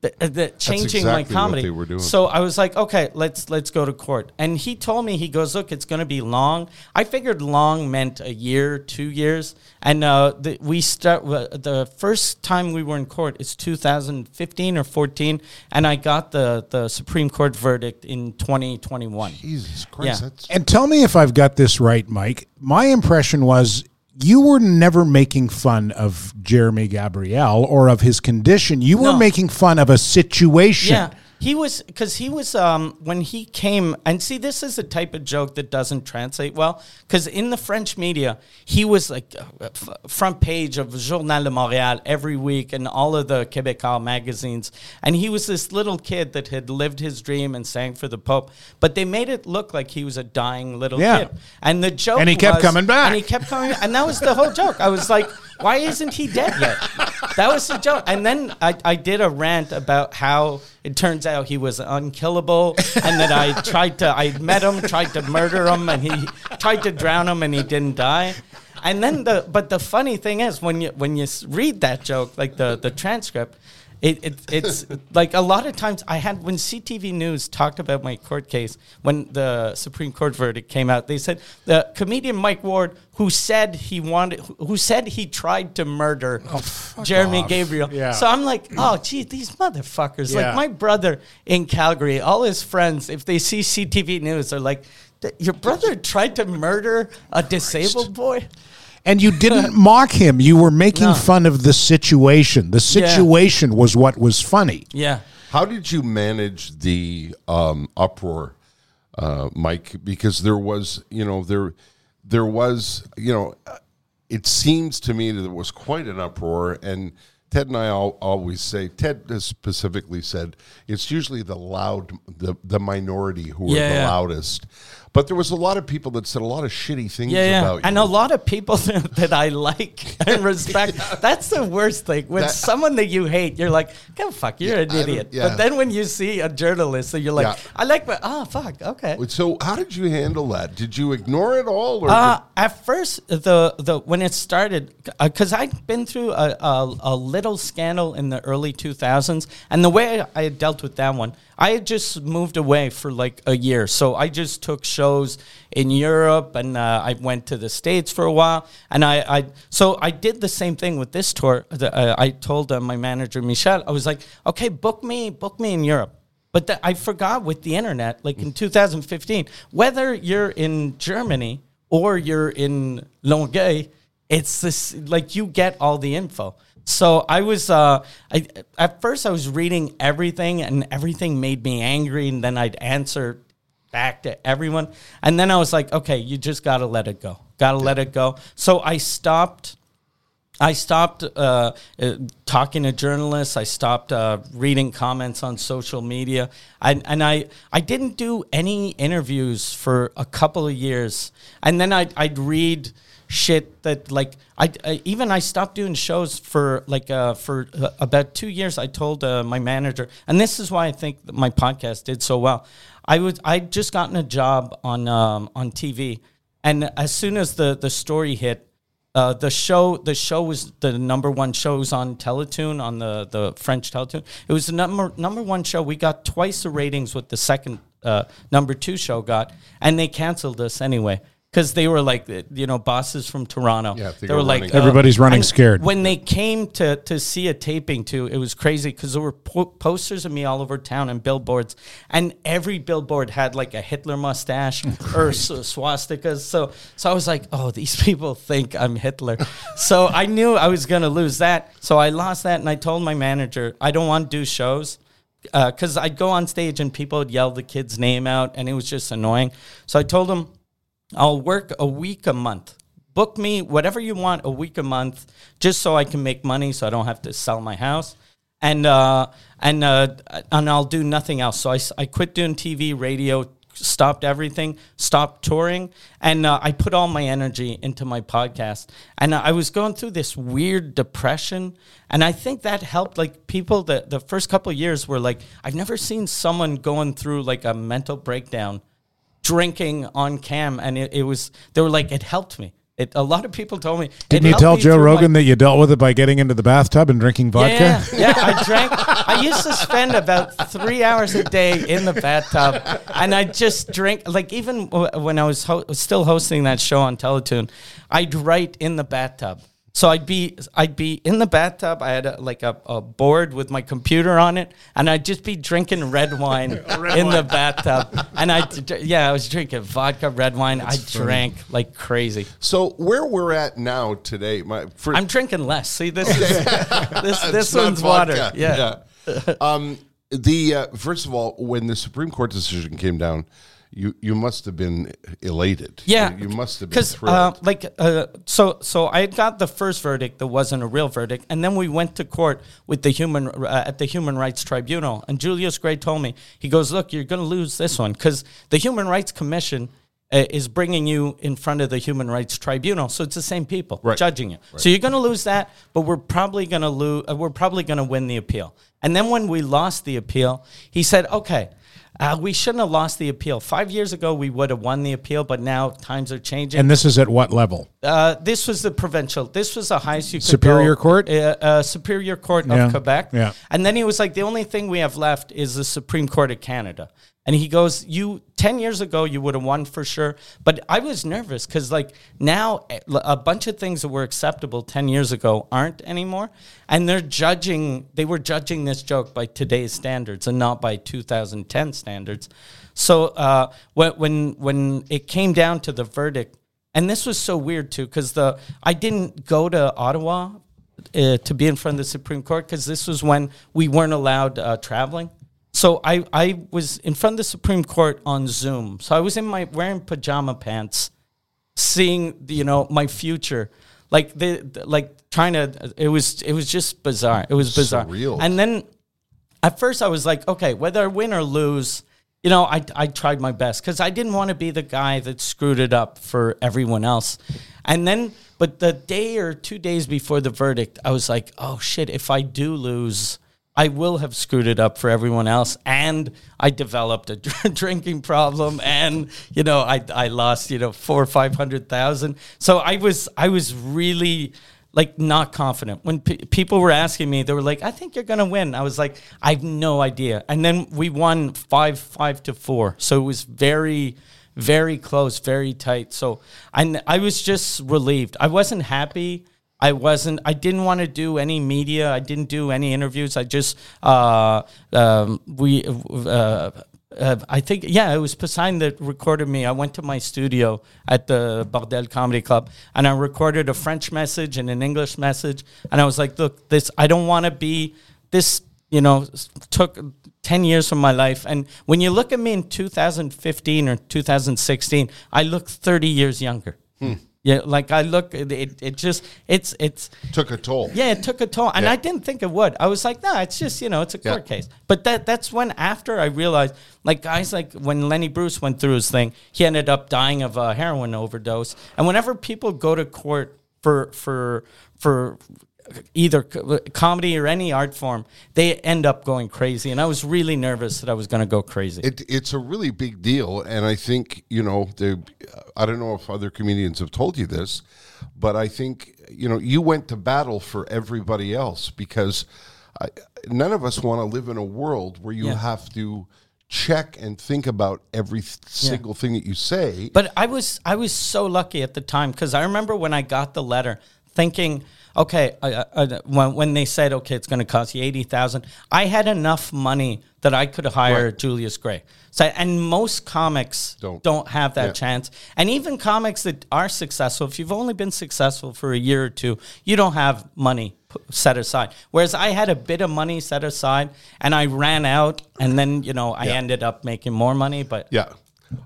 The, the changing my exactly what comedy. they were doing. So I was like, okay, let's let's go to court. And he told me he goes, look, it's going to be long. I figured long meant a year, two years. And uh, the, we start uh, the first time we were in court is 2015 or 14, and I got the the Supreme Court verdict in 2021. Jesus Christ, Yeah. And tell me if I've got this right, Mike. My impression was you were never making fun of Jeremy Gabriel or of his condition. You were No. making fun of a situation. Yeah. He was because he was um, when he came and see this is a type of joke that doesn't translate well because in the French media he was like uh, f- front page of Journal de Montréal every week and all of the Québécois magazines and he was this little kid that had lived his dream and sang for the Pope but they made it look like he was a dying little Yeah. kid and the joke And he kept was- coming back. and he kept coming and that was the whole joke I was like why isn't he dead yet? That was the joke. And then I, I did a rant about how it turns out he was unkillable and that I tried to I met him tried to murder him and he tried to drown him and he didn't die. And then the but the funny thing is when you when you read that joke like the the transcript it, it, it's like a lot of times I had when CTV News talked about my court case when the Supreme Court verdict came out. They said the comedian Mike Ward, who said he wanted, who said he tried to murder oh, Jeremy off. Gabriel. Yeah. So I'm like, oh, gee, these motherfuckers. Yeah. Like my brother in Calgary, all his friends, if they see CTV News, they're like, your brother tried to murder a disabled boy. And you didn't mock him. You were making No. fun of the situation. The situation was what was funny. Yeah. How did you manage the um, uproar, uh, Mike? Because there was, you know, there, there was, you know, uh, it seems to me that there was quite an uproar, and Ted and I all, always say, Ted has specifically said, it's usually the loud, the the minority who are Yeah, the yeah. loudest. But there was a lot of people that said a lot of shitty things Yeah, yeah. about And a lot of people that I like and respect. That's the worst thing. When That- someone that you hate, you're like, go fuck, you're an idiot. yeah. But then when you see a journalist, so you're like, Yeah. I like, but oh fuck, okay. So how did you handle that? Did you ignore it all, or Uh, at first, the the when it started, because I'd been through a, a, a little scandal in the early 2000s, and the way I had dealt with that one, I had just moved away for like a year. So I just took shows in Europe, and uh, I went to the States for a while, and I, I so I did the same thing with this tour. Uh, I told uh, my manager Michel, I was like, okay, book me, book me in Europe. But the, I forgot with the internet, like in 2015, whether you're in Germany or you're in Longueuil, it's this like you get all the info. So I was, uh, I at first I was reading everything, and everything made me angry, and then I'd answer back to everyone, and then I was like, okay, you just gotta let it go, gotta let it go. So I stopped. I stopped uh, uh, talking to journalists. I stopped uh, reading comments on social media, and, and I I didn't do any interviews for a couple of years. And then I'd, I'd read shit that like I, I even I stopped doing shows for like uh, for uh, about two years. I told uh, my manager, and this is why I think my podcast did so well. I was I'd just gotten a job on um, on TV, and as soon as the the story hit. Uh, the show the show was the number one shows on Teletoon on the, the French Teletoon. It was the number number one show. We got twice the ratings what the second uh, number two show got, and they canceled us anyway. Because they were like uh, you know bosses from Toronto. Yeah, they they go were like running. Everybody's running scared. When they came to to see a taping too, it was crazy because there were po- posters of me all over town and billboards, and every billboard had like a Hitler mustache or s- swastikas. So so I was like, oh, these people think I'm Hitler. so I knew I was gonna lose that. So I lost that, and I told my manager I don't want to do shows because I'd go on stage and people would yell the kid's name out, and it was just annoying. So I told him, I'll work a week a month. Book me whatever you want a week a month, just so I can make money, so I don't have to sell my house, and uh, and uh, and I'll do nothing else. So I, I quit doing TV, radio, stopped everything, stopped touring, and uh, I put all my energy into my podcast. And I was going through this weird depression, and I think that helped. Like people, the the first couple years were like, I've never seen someone going through like a mental breakdown drinking on cam, and it, it was they were like it helped me. It, a lot of people told me. Didn't you tell Joe through my- Rogan that you dealt with it by getting into the bathtub and drinking vodka? yeah, yeah, I drank. I used to spend about three hours a day in the bathtub, and I just drink. Like even w- when I was ho- still hosting that show on Teletoon, I'd write in the bathtub. So I'd be I'd be in the bathtub. I had a, like a, a board with my computer on it, and I'd just be drinking red wine in the bathtub. And I yeah, I was drinking vodka, red wine. I drank like crazy. So where we're at now today, my for, I'm drinking less. See, this is this this not one's water. Yeah. yeah. um, the uh, first of all, when the Supreme Court decision came down, you you must have been elated. Yeah, you, you must have been because thrilled. uh, like uh, so so I got the first verdict that wasn't a real verdict, and then we went to court with the human uh, at the Human Rights Tribunal, and Julius Gray told me he goes, look, you're going to lose this one because the Human Rights Commission. Uh, is bringing you in front of the Human Rights Tribunal, so it's the same people Right. judging you. So you're going to lose that, but we're probably going to lose. Uh, we're probably going to win the appeal. And then when we lost the appeal, he said, "Okay, uh, we shouldn't have lost the appeal. Five years ago, we would have won the appeal, but now times are changing. And this is at what level? uh, this was the provincial. This was the highest you could Superior go. Court? Uh, uh, Superior Court Yeah, of Quebec. yeah. And then he was like, the only thing we have left is the Supreme Court of Canada. And he goes, you ten years ago you would have won for sure, but I was nervous because like now eh, a bunch of things that were acceptable ten years ago aren't anymore, and they're judging. They were judging this joke by today's standards and not by 2010 standards. So uh, when when when it came down to the verdict, and this was so weird too, because the I didn't go to Ottawa uh, to be in front of the Supreme Court because this was when we weren't allowed uh, traveling. So I, I was in front of the Supreme Court on Zoom. So I was in my wearing pajama pants, seeing you know my future, like the like trying to. It was it was just bizarre. It was bizarre. Surreal. And then at first I was like, okay, whether I win or lose, you know, I, I tried my best because I didn't want to be the guy that screwed it up for everyone else. And then, but the day or two days before the verdict, I was like, oh shit, if I do lose, I will have screwed it up for everyone else. And I developed a drinking problem and, you know, I, I lost, you know, four or 500,000. So I was, I was really, like not confident. When pe people were asking me, they were like, "I think you're gonna win." I was like, "I have no idea." And then we won five five to four, so it was very, very close, very tight. So I I was just relieved. I wasn't happy. I wasn't. I didn't want to do any media. I didn't do any interviews. I just uh, um, we. Uh, uh, I think yeah, it was Poseidon that recorded me. I went to my studio at the Bordel Comedy Club and I recorded a French message and an English message. And I was like, look, this I don't want to be this. You know, took ten years from my life. And when you look at me in 2015 or 2016, I look 30 years younger. Yeah, like I look, it, it, it just it's it's Took a toll. yeah, it took a toll, and Yeah. I didn't think it would. I was like, no, it's just you know, it's a Yeah. court case. But that that's when after I realized, like guys like when Lenny Bruce went through his thing, he ended up dying of a heroin overdose. And whenever people go to court for for for either uh, comedy or any art form, they end up going crazy. And I was really nervous that I was going to go crazy. It, it's a really big deal, and I think you know. The, I don't know if other comedians have told you this, but I think you know you went to battle for everybody else because I, none of us want to live in a world where you Yeah. have to check and think about every th- single thing that you say. But I was I was so lucky at the time because I remember when I got the letter, thinking, okay, uh, uh, when, when they said, okay, it's going to cost you eighty thousand, I had enough money that I could hire Right. Julius Gray. So, and most comics Don't. don't, have that Yeah. chance, and even comics that are successful, if you've only been successful for a year or two, you don't have money set aside. Whereas I had a bit of money set aside, and I ran out, and then you know I Yeah. ended up making more money, but. Yeah.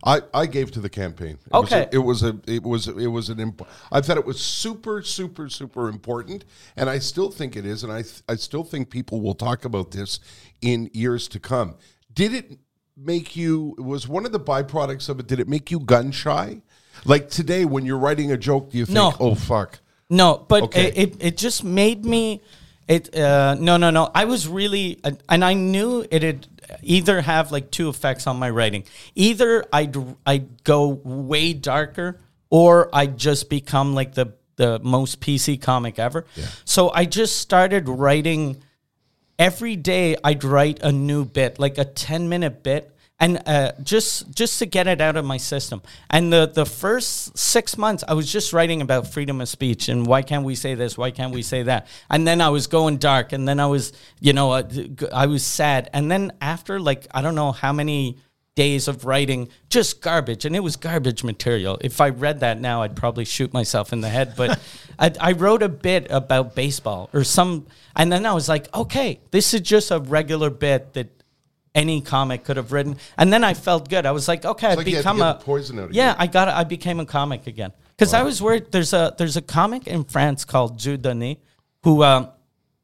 I, I gave to the campaign. It Okay. Was a, it was a it was it was an imp- I thought it was super super super important and I still think it is and I th- I still think people will talk about this in years to come. Did it make you was one of the byproducts of it did it make you gun shy? Like today when you're writing a joke do you think No. oh fuck. No, but Okay. it, it it just made me. It uh, no no no. I was really uh, and I knew it'd either have like two effects on my writing. Either I'd I'd go way darker, or I'd just become like the the most PC comic ever. So I just started writing every day I'd write a new bit, like a 10 minute bit. And uh, just just to get it out of my system, and the the first six months, I was just writing about freedom of speech and why can't we say this, why can't we say that, and then I was going dark, and then I was, you know, uh, I was sad, and then after like I don't know how many days of writing just garbage. And it was garbage material. If i read that now i'd probably shoot myself in the head. But I, I wrote a bit about baseball or some and then i was like okay this is just a regular bit that any comic could have written and then i felt good i was like okay i've like you had to become a poison out yeah you. i got i became a comic again because i was worried there's a there's a comic in france called Jules Denis who um,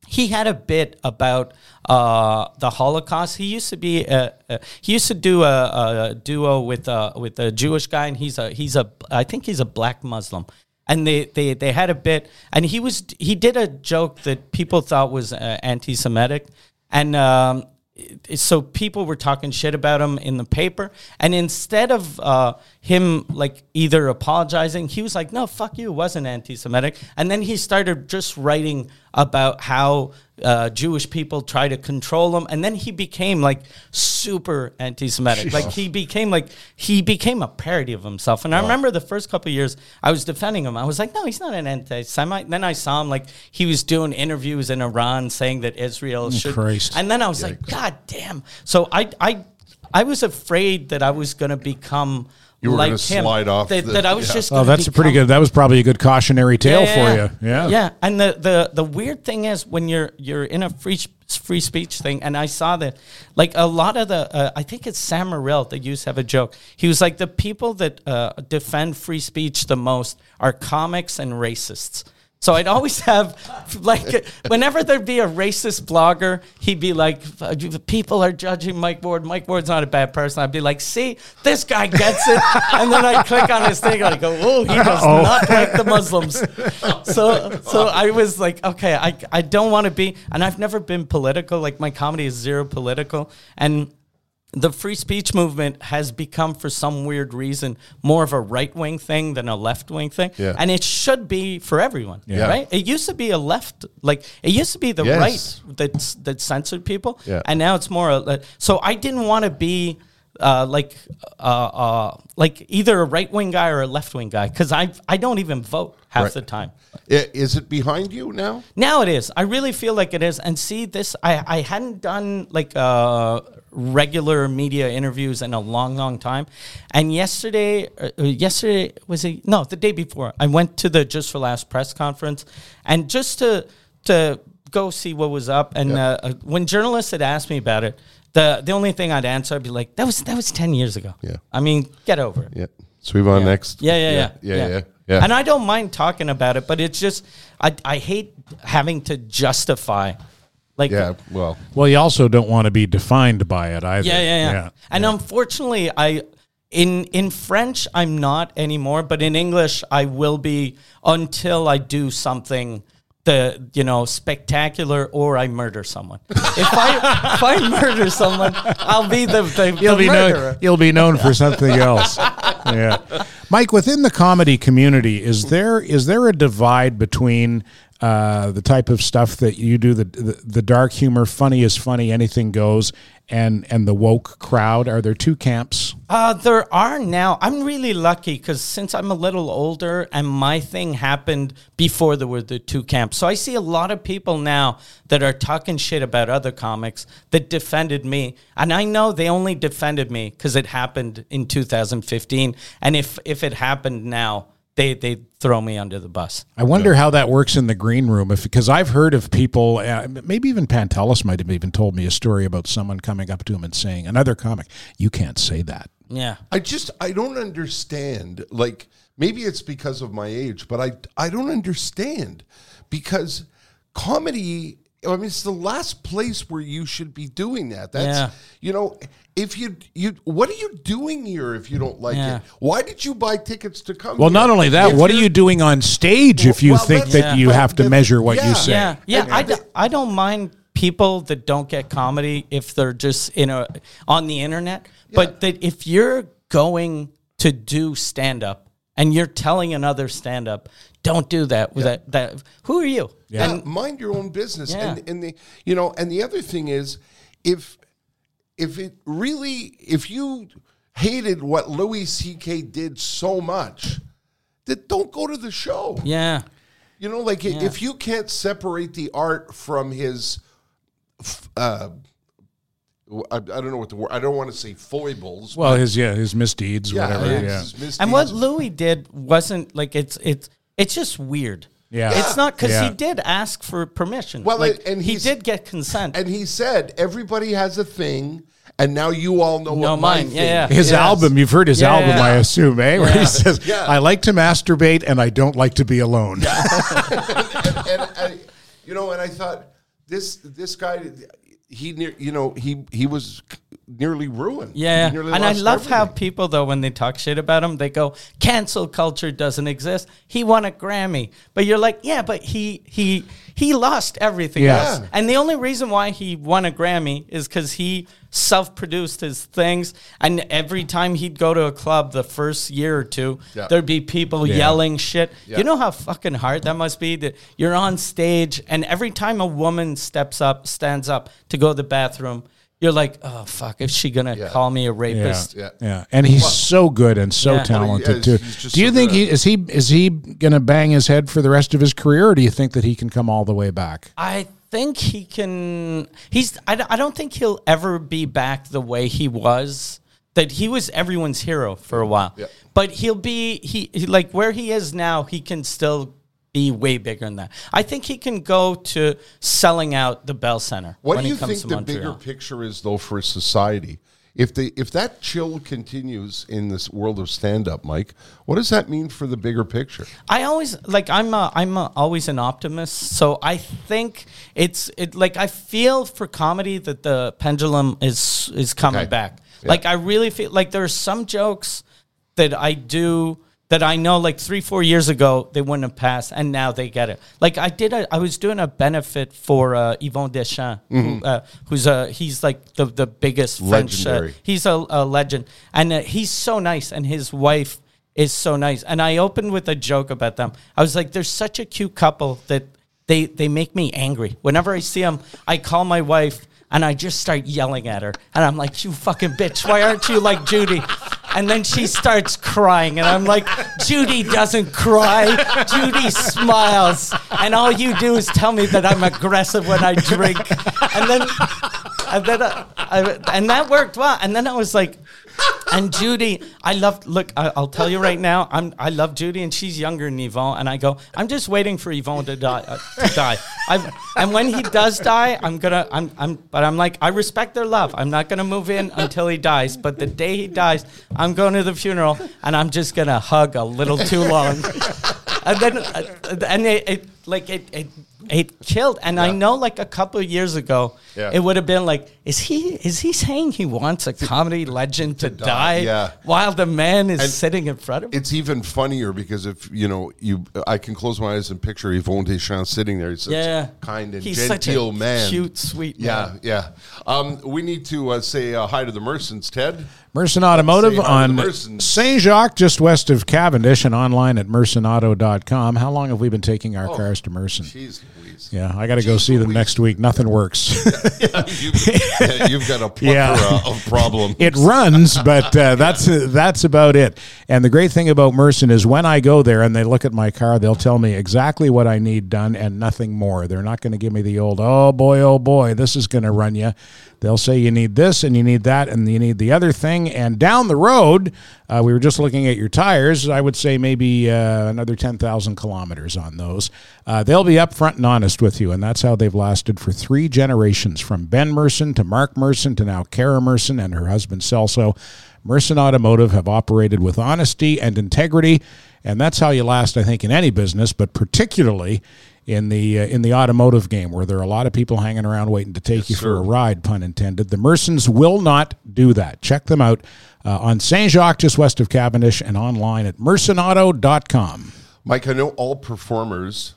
he had a bit about uh, the Holocaust. He used to be a, a, he used to do a, a duo with a, with a Jewish guy, and he's a he's a I think he's a black Muslim. And they, they, they had a bit, and he was he did a joke that people thought was uh, anti-Semitic, and um, so people were talking shit about him in the paper. And instead of uh, him like either apologizing. He was like no fuck you it wasn't anti-semitic. And then he started just writing about how uh, jewish people try to control him. And then he became like super anti-semitic. Like he became like he became a parody of himself. And i remember the first couple of years i was defending him. I was like no he's not an anti-semite. Then i saw him like he was doing interviews in iran saying that israel should Christ. and then I was like, God damn. So I I I was afraid that I was gonna become You were like gonna him. slide off That, the- that I was yeah. just Oh, gonna that's a pretty good. That was probably a good cautionary tale yeah, for you. Yeah. Yeah. And the, the the weird thing is when you're you're in a free free speech thing, and I saw that like a lot of the uh, I think it's Sam Morril that used to have a joke. He was like the people that uh, defend free speech the most are comics and racists. So I'd always have like whenever there'd be a racist blogger, he'd be like, "People are judging Mike Ward. Mike Ward's not a bad person." I'd be like, "See, this guy gets it," and then I'd click on his thing and I'd go, "Oh, he does oh. not like the Muslims." So, so I was like, "Okay, I I don't want to be," and I've never been political. Like my comedy is zero political, and the free speech movement has become, for some weird reason, more of a right wing thing than a left wing thing. Yeah. And it should be for everyone, Yeah. right? It used to be a left, like it used to be the Yes. right that that censored people, Yeah. and now it's more. a- So I didn't want to be. Uh, like, uh, uh, like either a right wing guy or a left wing guy, because I I don't even vote half Right. the time. Is it behind you now? Now it is. I really feel like it is. And see, this I I hadn't done like uh, regular media interviews in a long, long time. And yesterday, uh, uh, yesterday was a No, the day before, I went to the Just for Laughs press conference, and just to to go see what was up. And uh, uh, when journalists had asked me about it, the the only thing I'd answer, I'd be like, "That was that was ten years ago." Yeah. I mean, get over it. Yeah. So we on next. Yeah, yeah, yeah, yeah, yeah, yeah. And I don't mind talking about it, but it's just I I hate having to justify, like yeah. Well, Well, you also don't want to be defined by it either. yeah, yeah, yeah. And unfortunately, I in in French I'm not anymore, but in English I will be until I do something. The you know spectacular, or I murder someone. if I if I murder someone, I'll be the the, You'll the be murderer. known. You'll be known for something else. Yeah, Mike. Within the comedy community, is there is there a divide between uh, the type of stuff that you do, the, the the dark humor, funny is funny, anything goes, and and the woke crowd? Are there two camps? Uh, there are now. I'm really lucky because since I'm a little older and my thing happened before there were the two camps. So I see a lot of people now that are talking shit about other comics that defended me. And I know they only defended me because it happened in 2015. And if, if it happened now, they, they throw me under the bus. I wonder how that works in the green room. If because I've heard of people, uh, maybe even Pantelis might have even told me a story about someone coming up to him and saying, "Another comic, you can't say that." Yeah. I just I don't understand. Like maybe it's because of my age, but I I don't understand because comedy. I mean, it's the last place where you should be doing that. That's Yeah. you know, if you you what are you doing here if you don't like Yeah. it? Why did you buy tickets to come? Well, here? not only that, If what are you're- doing on stage if you Well, think that's- that you but have to the- measure what yeah. you say? Yeah, yeah. And- I, and d- I don't mind people that don't get comedy if they're just in a on the internet. But that if you're going to do stand up and you're telling another stand up, don't do that. With that, that who are you? Yeah, And mind your own business. Yeah. And and the you know, and the other thing is if if it really if you hated what Louis C.K. did so much, then don't go to the show. yeah, You know, like if you can't separate the art from his uh I, I don't know what the word I don't want to say foibles. Well, his yeah, his misdeeds, yeah, whatever. his Yeah, misdeeds. and what Louis did wasn't like it's it's it's just weird. Yeah. it's not because Yeah. he did ask for permission. Well, like, and he he's- did get consent. and he said everybody has a thing and now you all know No, what my mine. thing Yeah, yeah. his Yes. album. You've heard his Yeah, album, yeah. I assume, eh? Where he says, Yeah. "I like to masturbate and I don't like to be alone." and I, you know, and I thought this this guy, he near, you know, he he was nearly ruined. Yeah, nearly and I love how people though when they talk shit about him, they go, "Cancel culture doesn't exist." He won a Grammy, but you're like, "Yeah, but he he he lost everything Yeah. else." And the only reason why he won a Grammy is because he self-produced his things, and every time he'd go to a club, the first year or two, Yeah. there'd be people Yeah. yelling shit. Yeah. You know how fucking hard that must be that you're on stage, and every time a woman steps up, stands up to go to the bathroom. You're like, oh fuck! Is she gonna Yeah. call me a rapist? Yeah. yeah, and he's so good and so Yeah. talented Well, yeah, too. he's just Do you so think good. he is he is he gonna bang his head for the rest of his career, or do you think that he can come all the way back? I think he can. He's. I, don't- I don't think he'll ever be back the way he was. That he was everyone's hero for a while. Yeah. But he'll be he, he like where he is now. He can still be way bigger than that. I think he can go to selling out the Bell Center. What when do he you comes think the Montreal. bigger picture is, though, for society? If the if that chill continues in this world of stand up, Mike, what does that mean for the bigger picture? I always like I'm a, I'm a, always an optimist, so I think it's it like I feel for comedy that the pendulum is is coming Okay. back. Yeah. Like I really feel like there are some jokes that I do that I know like three four years ago they wouldn't have passed, and now they get it. Like I did, a, I was doing a benefit for uh, Yvon Deschamps, who, uh, who's a he's like the the biggest French. Uh, Legendary. he's a, a legend, and uh, he's so nice, and his wife is so nice. And I opened with a joke about them. I was like, "They're such a cute couple that they they make me angry. Whenever I see them, I call my wife." And I just start yelling at her. And I'm like, you fucking bitch, why aren't you like Judy? And then she starts crying. And I'm like, Judy doesn't cry. Judy smiles. And all you do is tell me that I'm aggressive when I drink. And then, and then, uh, I, and that worked well. And then I was like, and Judy, I love. Look, I, I'll tell you right now, I'm. I love Judy, and she's younger than Yvon. And I go, I'm just waiting for Yvon to die. Uh, to die. I've, and when he does die, I'm gonna. I'm. I'm. But I'm like, I respect their love. I'm not gonna move in until he dies. But the day he dies, I'm going to the funeral, and I'm just gonna hug a little too long. and then, uh, and it, it like it. it it killed, and I know, like a couple of years ago, Yeah. it would have been like, is he is he saying he wants a comedy legend to, die, yeah. while the man is And sitting in front of him? It's even funnier because if you know you, I can close my eyes and picture Yvon Deschamps sitting there. He's such Yeah. a kind and He's such a genteel man, cute, sweet Yeah, man. yeah. Um, we need to uh, say uh, hi to the Mersons, Ted. Merson Automotive Say on. Saint Jacques, just west of Cavendish, and online at mersonauto.com. How long have we been taking our cars cars to Merson. Jeez Louise. Yeah, I got to go see them next week. Nothing works. you, yeah, you've got a plethora Yeah. of problems. it runs, but uh, that's that's about it. And the great thing about Merson is when I go there and they look at my car, they'll tell me exactly what I need done and nothing more. They're not going to give me the old "oh boy, oh boy, this is going to run you." They'll say you need this and you need that and you need the other thing. And down the road, uh, we were just looking at your tires. I would say maybe uh, another ten thousand kilometers on those. Uh, they'll be upfront and honest with you, and that's how they've lasted for three generations, from Ben Merson to Mark Merson to now Kara Merson and her husband Celso. Merson Automotive have operated with honesty and integrity, and that's how you last, I think, in any business, but particularly in the uh, in the automotive game, where there are a lot of people hanging around waiting to take you for a ride, pun intended. The Mersons will not do that. Check them out uh, on Saint Jacques, just west of Cavendish, and online at mersonauto.com. Mike, I know all performers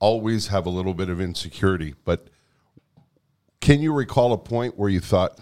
always have a little bit of insecurity, but can you recall a point where you thought,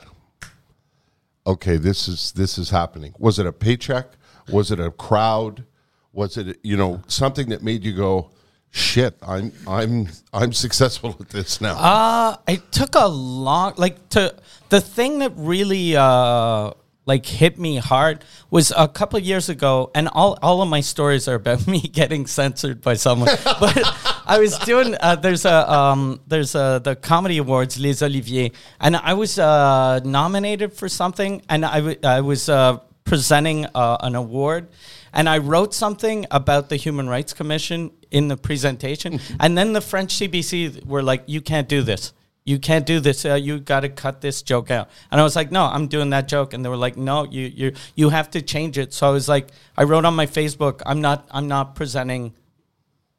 okay, this is this is happening? Was it a paycheck? Was it a crowd? Was it you know something that made you go, shit, I'm I'm I'm successful at this now? Uh, it took a long like to the thing that really uh like hit me hard was a couple of years ago and all all of my stories are about me getting censored by someone but I was doing uh, there's a um there's a the comedy awards Les olivier and I was uh nominated for something and I w- I was uh presenting uh, an award and I wrote something about the Human Rights Commission in the presentation, and then the French CBC were like, "You can't do this. You can't do this. Uh, you got to cut this joke out." And I was like, "No, I'm doing that joke," and they were like, "No, you you you have to change it." So I was like, I wrote on my Facebook, "I'm not I'm not presenting."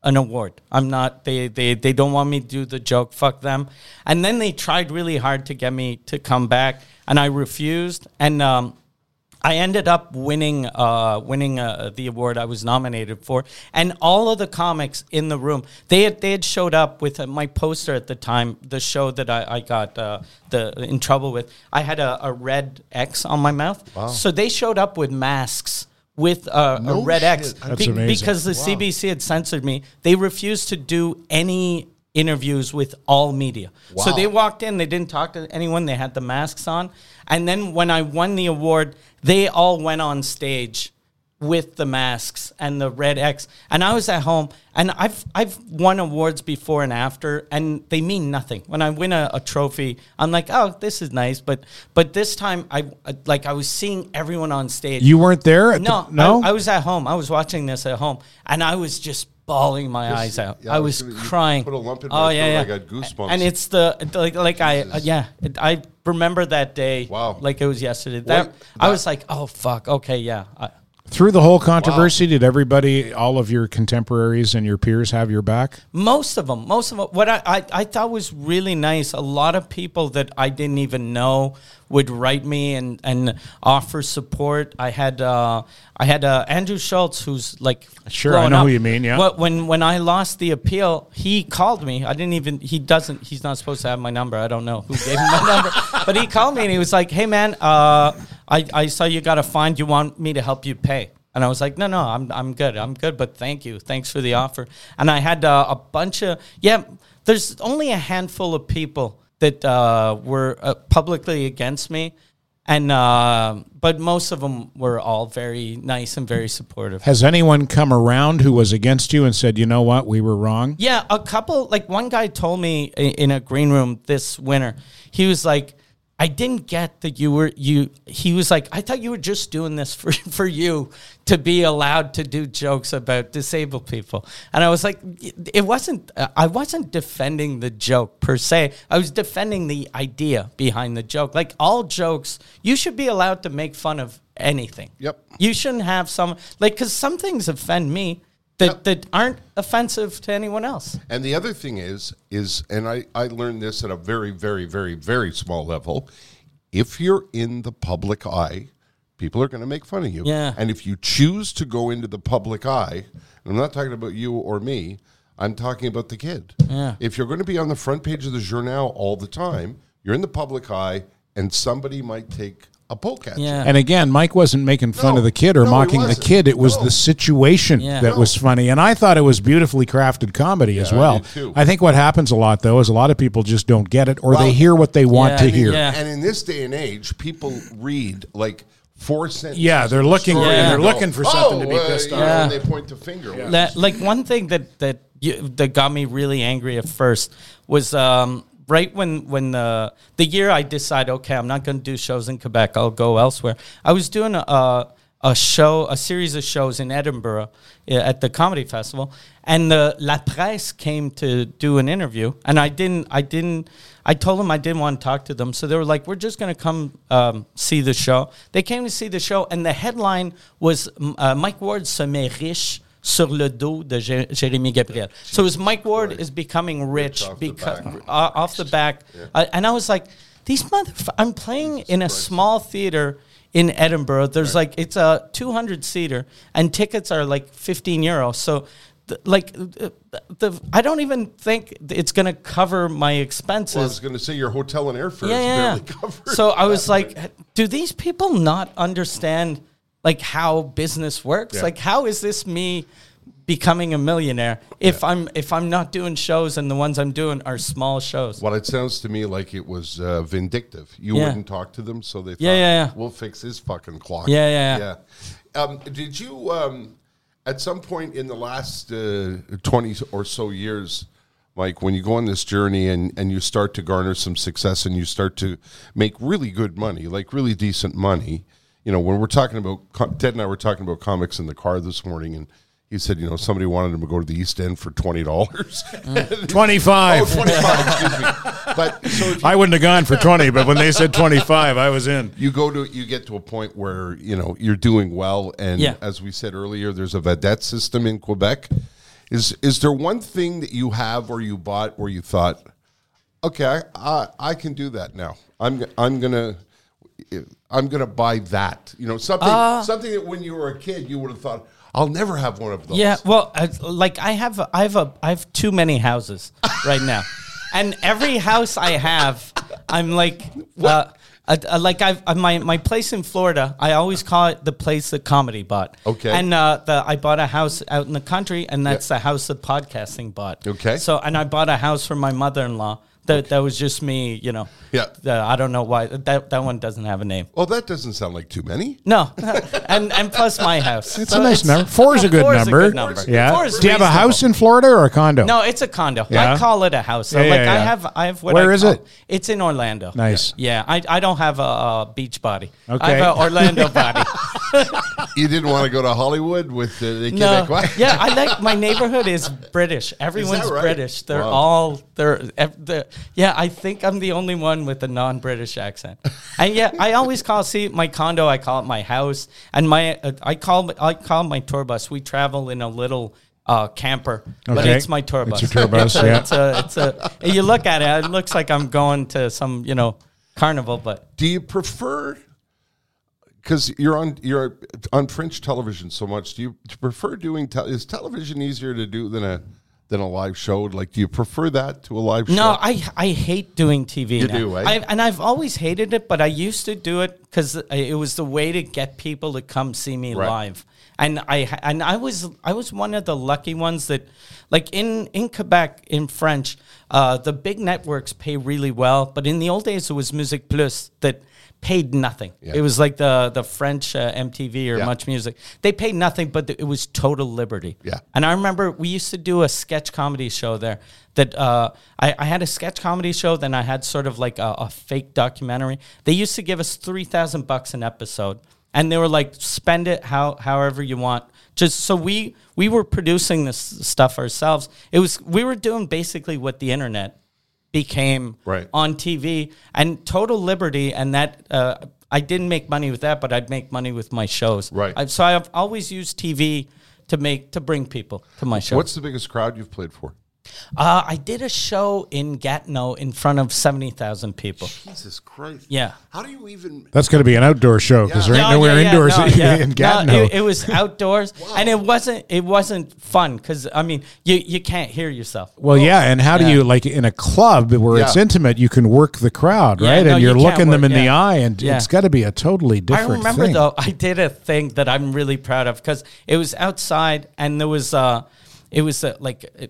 an award. I'm not they they they don't want me to do the joke. Fuck them. And then they tried really hard to get me to come back and I refused and um I ended up winning uh, winning uh, the award I was nominated for, and all of the comics in the room they had they had showed up with uh, my poster at the time. The show that I, I got uh, the in trouble with, I had a, a red X on my mouth. So they showed up with masks with uh, No a red X shit. That's amazing. because the CBC had censored me. They refused to do any interviews with all media. So they walked in, they didn't talk to anyone, they had the masks on. And then when I won the award, they all went on stage with the masks and the red X. And I was at home and I've I've won awards before and after and they mean nothing. When I win a, a trophy, I'm like, "Oh, this is nice." But but this time I I- like I was seeing everyone on stage. You weren't there? At No, the, no. I, I was at home. I was watching this at home, and I was just bawling my eyes out. yeah, I I was was gonna- crying. put a lump in oh my yeah, throat. yeah. I got goosebumps. And it's the like like I uh, yeah. It, I remember that day. Wow. Like it was yesterday. That, What- I was like, oh fuck. Okay, yeah. I, Through the whole controversy, did everybody, all of your contemporaries and your peers, have your back? Most of them, most of them. What I, I, I thought was really nice. A lot of people that I didn't even know would write me and, and offer support. I had uh, I had uh, Andrew Schulz, who's like Sure, I know up. who you mean, yeah. Wh- When when I lost the appeal, he called me. I didn't even. He doesn't. He's not supposed to have my number. I don't know who gave him my number, but he called me and he was like, "Hey man, uh, I I saw you got a fine. You want me to help you pay?" And I was like, no, no, I'm, I'm good. I'm good, but thank you. Thanks for the offer. And I had uh, a bunch of, yeah, there's only a handful of people that uh, were uh, publicly against me. And, uh, but most of them were all very nice and very supportive. Has anyone come around who was against you and said, you know what, we were wrong? Yeah, a couple. Like one guy told me in a green room this winter, he was like, "I didn't get that you were you." He was like, "I thought you were just doing this for for you to be allowed to do jokes about disabled people." And I was like, "It wasn't. uh, I wasn't defending the joke per se. I was defending the idea behind the joke. Like all jokes, you should be allowed to make fun of anything. Yep. You shouldn't have some like because some things offend me." That, that aren't offensive to anyone else. And the other thing is, is and I, I learned this at a very, very, very, very small level. If you're in the public eye, people are going to make fun of you. Yeah. And if you choose to go into the public eye, and I'm not talking about you or me, I'm talking about the kid. Yeah. If you're going to be on the front page of the journal all the time, you're in the public eye, and somebody might take a polecat. Yeah. And again, Mike wasn't making fun No. of the kid or No, mocking the kid. It was No. the situation Yeah. that No. was funny. And I thought it was beautifully crafted comedy as well. did too. I think what happens a lot, though, is a lot of people just don't get it or Well, they hear what they want yeah, to I hear. yeah. And in this day and age, people read like four sentences. Yeah, they're looking- yeah, and they're go, looking for something to be "Oh, uh," pissed you off. know, and Yeah. they point the finger. which That, is- like one thing that that you, that got me really angry at first was um, right when when the the year I decided okay I'm not going to do shows in Quebec I'll go elsewhere. I was doing a a show a series of shows in Edinburgh uh, at the comedy festival, and the La Presse came to do an interview, and I didn't I didn't. I told them I didn't want to talk to them, so they were like, "We're just going to come um, see the show." They came to see the show, and the headline was uh, "Mike Ward se riche sur le dos de Jé- Jérémy Gabriel." So was Mike Ward is becoming rich off the because back. uh, off the back, uh, and I was like, "These motherfuckers!" I'm playing in a small theater in Edinburgh. There's like it's a 200 seater, and tickets are like 15 euro. So. Like uh, the, I don't even think it's going to cover my expenses well, I was going to say your hotel and airfare yeah, is yeah, barely yeah. covered. So I was like, do these people not understand like how business works? Yeah. Like, how is this me becoming a millionaire if I'm if I'm not doing shows and the ones I'm doing are small shows? Well, it sounds to me like it was uh, vindictive. You Yeah. wouldn't talk to them, so they thought, Yeah, yeah, yeah. we'll fix his fucking clock. Yeah, yeah, yeah. Um, did you, um, at some point in the last uh, 20 or so years, Mike, when you go on this journey and, and you start to garner some success and you start to make really good money, like really decent money, you know, when we're talking about, Ted and I were talking about comics in the car this morning, and he said, you know, somebody wanted him to go to the East End for $20. 25. Oh, 25, excuse me. But so if you, I wouldn't have gone for 20, but when they said 25, I was in. you go to you get to a point where you know you're doing well, and Yeah. as we said earlier, there's a vedette system in Quebec. Is is there one thing that you have or you bought where you thought, okay, I I, I can do that now. I'm g- I'm gonna. I'm gonna buy that. You know something Uh, something that when you were a kid you would have thought I'll never have one of those. Yeah, well, I, like I have, I have a, I have too many houses right now, and every house I have, I'm like, uh, uh, uh, like I've uh, my my place in Florida. I always call it the place that comedy bought. Okay. and uh, the I bought a house out in the country, and that's the house that podcasting bought. Okay. so and I bought a house for my mother-in-law. That that was just me, you know. Yeah. The- I don't know why that that one doesn't have a name. Well, that doesn't sound like too many. No, and and plus my house. It's a nice number. Four is a good Four is a number. good number. Yeah. Four is Do you have a house in Florida or a condo? No, it's a condo. Yeah? I call it a house. So Yeah, like yeah, I have, I have what Where I is call- it? It's in Orlando. Nice. Yeah, I, I don't have a, a beach body. Okay. I have an Orlando body. You didn't want to go to Hollywood with uh, the no. Quebecois. yeah, I like my neighborhood is British. Everyone's right? British. They're Wow. all they're, they're yeah. I think I'm the only one with a non-British accent. And yeah, I always call see my condo. I call it my house, and my uh, I call I call my tour bus. We travel in a little. Uh, camper, but it's my tour bus. It's bus. your tour bus, It's a- yeah. It's a, it's a. You look at it, it looks like I'm going to some, you know, carnival, but Do you prefer? Because you're on you're on French television so much. Do you, do you prefer doing? Te- is television easier to do than a than a live show? Like, do you prefer that to a live show? No, I I hate doing TV. You now. do, eh? I, and I've always hated it, but I used to do it because it was the way to get people to come see me Right. live. And I and I was I was one of the lucky ones that, like in in Quebec in French, uh, the big networks pay really well, but in the old days it was MusiquePlus that paid nothing. Yeah. It was like the the French uh, MTV or Yeah. Much Music. They paid nothing, but it was total liberty. Yeah. And I remember we used to do a sketch comedy show there. That uh, I, I had a sketch comedy show, then I had sort of like a, a fake documentary. They used to give us three thousand bucks an episode, and they were like, "Spend it how however you want." Just so we we were producing this stuff ourselves. It was we were doing basically what the internet became Right. on TV and total liberty, and that uh, I didn't make money with that, but I'd make money with my shows. Right. I, so I've always used TV to make to bring people to my shows. What's the biggest crowd you've played for? Uh, I did a show in Gatineau in front of seventy thousand people. Jesus Christ. Yeah. How do you even? That's going to be an outdoor show because there ain't No, nowhere yeah, yeah, indoors no, yeah. in No, Gatineau. it, it was outdoors, and it wasn't. It wasn't fun because I mean, you you can't hear yourself. well, yeah, and how do Yeah. you like in a club where it's intimate? You can work the crowd, Yeah, right? no, and you you're can't looking them work- in the eye, and Yeah. it's got to be a totally different. I remember thing. though, I did a thing that I'm really proud of because it was outside and there was uh, it was uh, like a,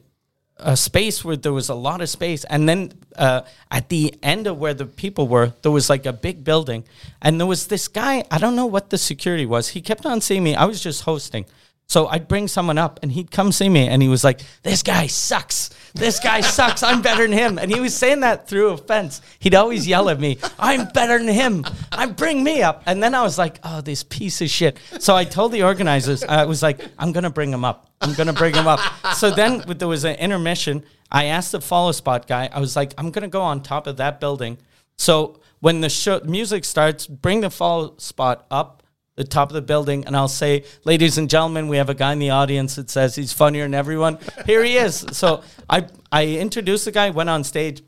a space where there was a lot of space, and then uh, at the end of where the people were, there was like a big building, and there was this guy. I don't know what the security was. He kept on seeing me. I was just hosting. So I'd bring someone up and he'd come see me and he was like, This guy sucks. This guy sucks. I'm better than him. And he was saying that through a fence. He'd always yell at me, I'm better than him. I bring me up. And then I was like, Oh, this piece of shit. So I told the organizers, I was like, I'm gonna bring him up. I'm gonna bring him up. So then there was an intermission. I asked the follow spot guy, I was like, I'm gonna go on top of that building. So when the show music starts, bring the follow spot up the top of the building and I'll say, ladies and gentlemen, we have a guy in the audience that says he's funnier than everyone. Here he is. So I I introduced the guy, went on stage,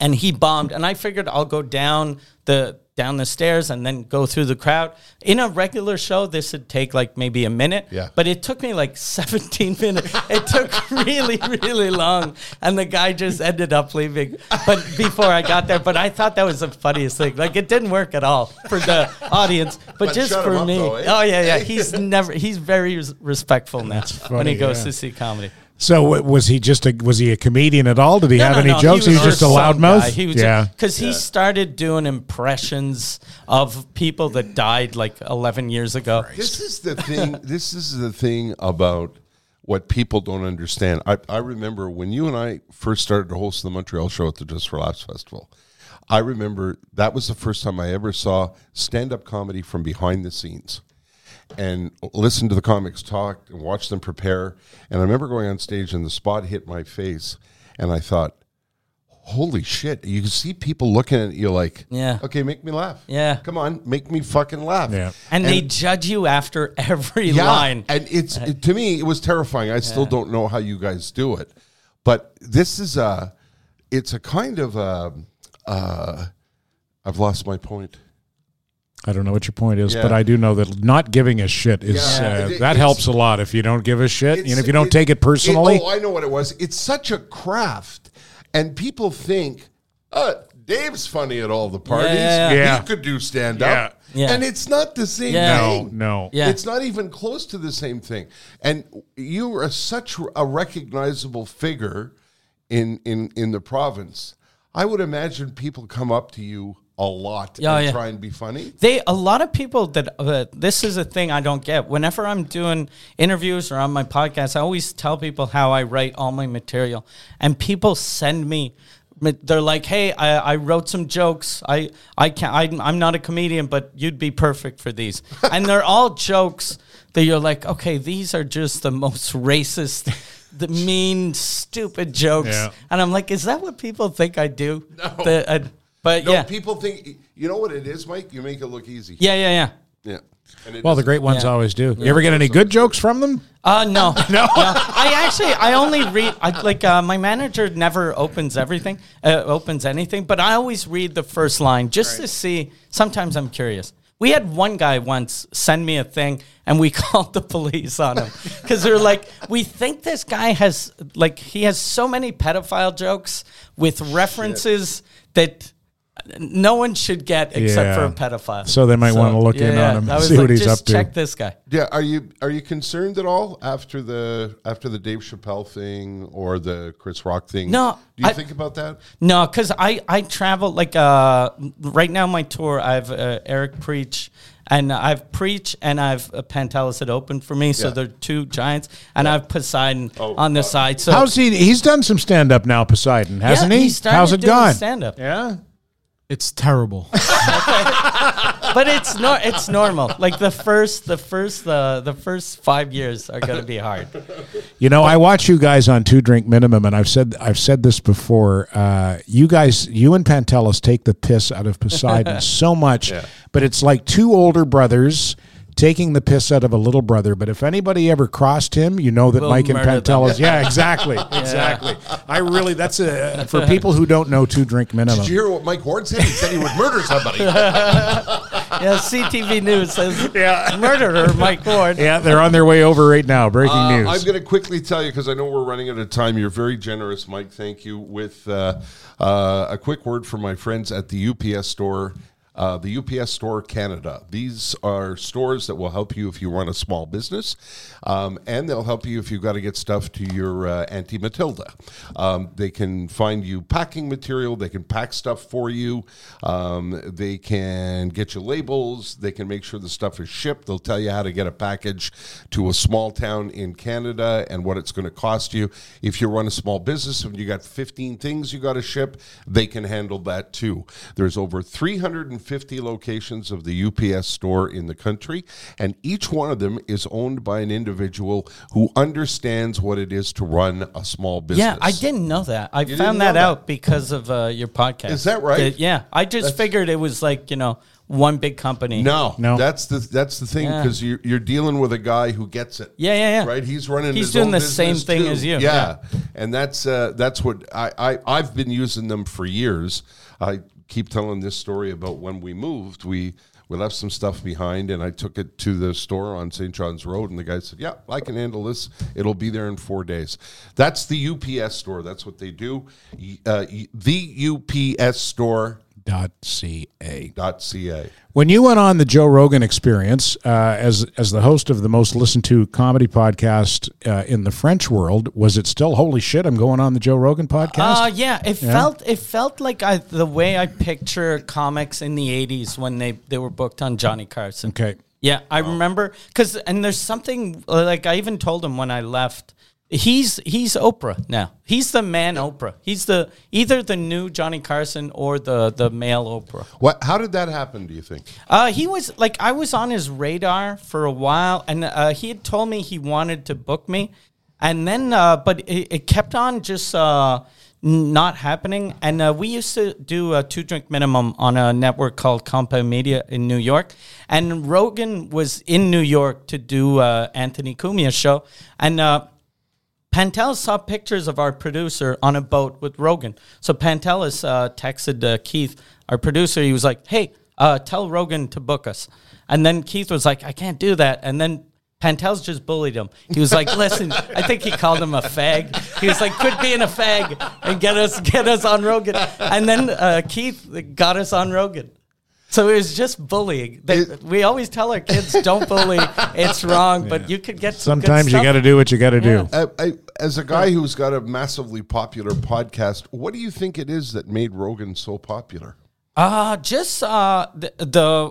and he bombed. And I figured I'll go down the down the stairs and then go through the crowd. In a regular show, this would take like maybe a minute. Yeah. But it took me like 17 minutes. It took really, really long. And the guy just ended up leaving. But before I got there, but I thought that was the funniest thing. Like it didn't work at all for the audience, but, But just for me. though, eh? Oh yeah, yeah. He's never he's very res- respectful now when he goes yeah. to see comedy. So was he just a was he a comedian at all? Did he No, have no, any no, jokes? He was, just a loudmouth. guy. He was yeah. because he started doing impressions of people that died like 11 years ago. This is the thing. this is the thing about what people don't understand. I, I remember when you and I first started to host the Montreal show at the Just for Laughs Festival. I remember that was the first time I ever saw stand up comedy from behind the scenes and listen to the comics talk and watch them prepare. And I remember going on stage and the spot hit my face, and I thought, "Holy shit!" You can see people looking at you like, Yeah. okay, make me laugh. Yeah. come on, make me fucking laugh." Yeah. And, they judge you after every yeah, line. and it's it- to me it was terrifying. I still don't know how you guys do it, but this is a, it's a kind of a, uh, I've lost my point. I don't know what your point is, Yeah. but I do know that not giving a shit is Yeah. uh, It- that helps a lot. If you don't give a shit, you know, It's- if you don't take it personally, oh, I know what it was. It's such a craft, and people think, uh, Dave's funny at all the parties. yeah, yeah. Yeah. He could do stand up. Yeah. Yeah. And it's not the same Yeah. no, no. Yeah. It's not even close to the same thing. And you are such a recognizable figure in, in, in the province. I would imagine people come up to you a lot Yeah, and yeah. try and be funny. They a lot of people that uh, this is a thing I don't get. Whenever I'm doing interviews or on my podcast, I always tell people how I write all my material, and people send me. They're like, "Hey, I, I wrote some jokes. I I can I'm, I'm not a comedian, but you'd be perfect for these." and they're all jokes that you're like, "Okay, these are just the most racist." The mean, stupid jokes, Yeah. and I'm like, is that what people think I do? No, uh, but No, yeah, people think, you know what it is, Mike? You make it look easy. yeah, yeah, yeah. Yeah. Well, the great ones Yeah. always do. You ever get any good jokes from them? Uh no, no. I actually, I only read. I like uh, my manager never opens everything, uh, opens anything, but I always read the first line just to see. Sometimes I'm curious. We had one guy once send me a thing, and we called the police on him because they're like, we think this guy has like he has so many pedophile jokes with references that no one should get except Yeah. for a pedophile. So they might wanna look in on him, I was see what he's just up to. Check this guy. Yeah, are you are you concerned at all after the after the Dave Chappelle thing or the Chris Rock thing? No, Do you I- think about that? No, because I I travel like uh right now my tour I have uh, Eric preach and I've preach and I've uh, Pantelis had opened for me so Yeah. they're two giants and I've Poseidon on the side so How's he? He's done some stand up now, Poseidon, hasn't yeah, he? started How's it doing gone? stand up Yeah. It's terrible. but it's no it's normal like the first the first uh, the first five years are gonna be hard You know, I watch you guys on Two Drink Minimum, and I've said I've said this before. Uh, you guys, you and Pantelis take the piss out of Poseidon so much, but it's like two older brothers taking the piss out of a little brother, but if anybody ever crossed him, you know that We'll Mike and murder Pentel them. Yeah, exactly, exactly. I really that's a for people who don't know two drink minimum. Did you hear what Mike Horn said? He said he would murder somebody. Yeah, CTV News says murderer Mike Ward. Yeah, they're on their way over right now. Breaking Uh, news. I'm going to quickly tell you because I know we're running out of time. You're very generous, Mike. Thank you. With uh, uh, a quick word from my friends at the UPS store. Uh, the UPS Store Canada. These are stores that will help you if you run a small business, um, and they'll help you if you've got to get stuff to your uh, Auntie Matilda. Um, they can find you packing material, they can pack stuff for you, um, they can get you labels, they can make sure the stuff is shipped, they'll tell you how to get a package to a small town in Canada and what it's going to cost you. If you run a small business and you got 15 things you got to ship, they can handle that too. There's over 350 locations of the UPS store in the country, and each one of them is owned by an individual who understands what it is to run a small business. Yeah, I didn't know that. I didn't found that, that? out because of uh, your podcast. Is that right? That- yeah, I just That's- figured it was like you know one big company. No, No. That's the that's the thing Yeah. because you're you're dealing with a guy who gets it. Yeah, yeah, yeah. Right, he's running. He's his doing own the same thing too. as you. Yeah, and that's uh, that's what I, I I've been using them for years. I keep telling this story about when we moved. We we left some stuff behind, and I took it to the store on St. John's Road, and the guy said, "Yeah, I can handle this. It'll be there in four days." That's the UPS store. That's what they do. Uh, the UPS store. Dot ca. Dot ca. When you went on the Joe Rogan Experience uh, as as the host of the most listened to comedy podcast uh, in the French world, was it still holy shit? I'm going on the Joe Rogan podcast. Uh, yeah, it felt it felt like I the way I picture comics in the '80s when they they were booked on Johnny Carson. okay, Yeah, I remember because and there's something like I even told him when I left. He's he's Oprah now. He's the man Oprah. He's the either the new Johnny Carson or the the male Oprah. What? How did that happen? Do you think? Uh, he was like I was on his radar for a while, and uh, he had told me he wanted to book me, and then uh, but it, it kept on just uh, not happening. And uh, we used to do a two drink minimum on a network called Compound Media in New York, and Rogan was in New York to do uh, Anthony Cumia's show, and. Uh, Pantelis saw pictures of our producer on a boat with Rogan. So Pantelis uh, texted uh, Keith, our producer. He was like, "Hey, uh, tell Rogan to book us." And then Keith was like, "I can't do that." And then Pantelis just bullied him. He was like, "Listen, I think he called him a fag." He was like, "Quit being a fag and get us get us on Rogan." And then uh, Keith got us on Rogan. So it was just bullying. They, It- we always tell our kids, "Don't bully; it's wrong." But you could get some good sometimes you got to do what you got to do. Uh, I, as a guy who's got a massively popular podcast, what do you think it is that made Rogan so popular? Uh just uh the, the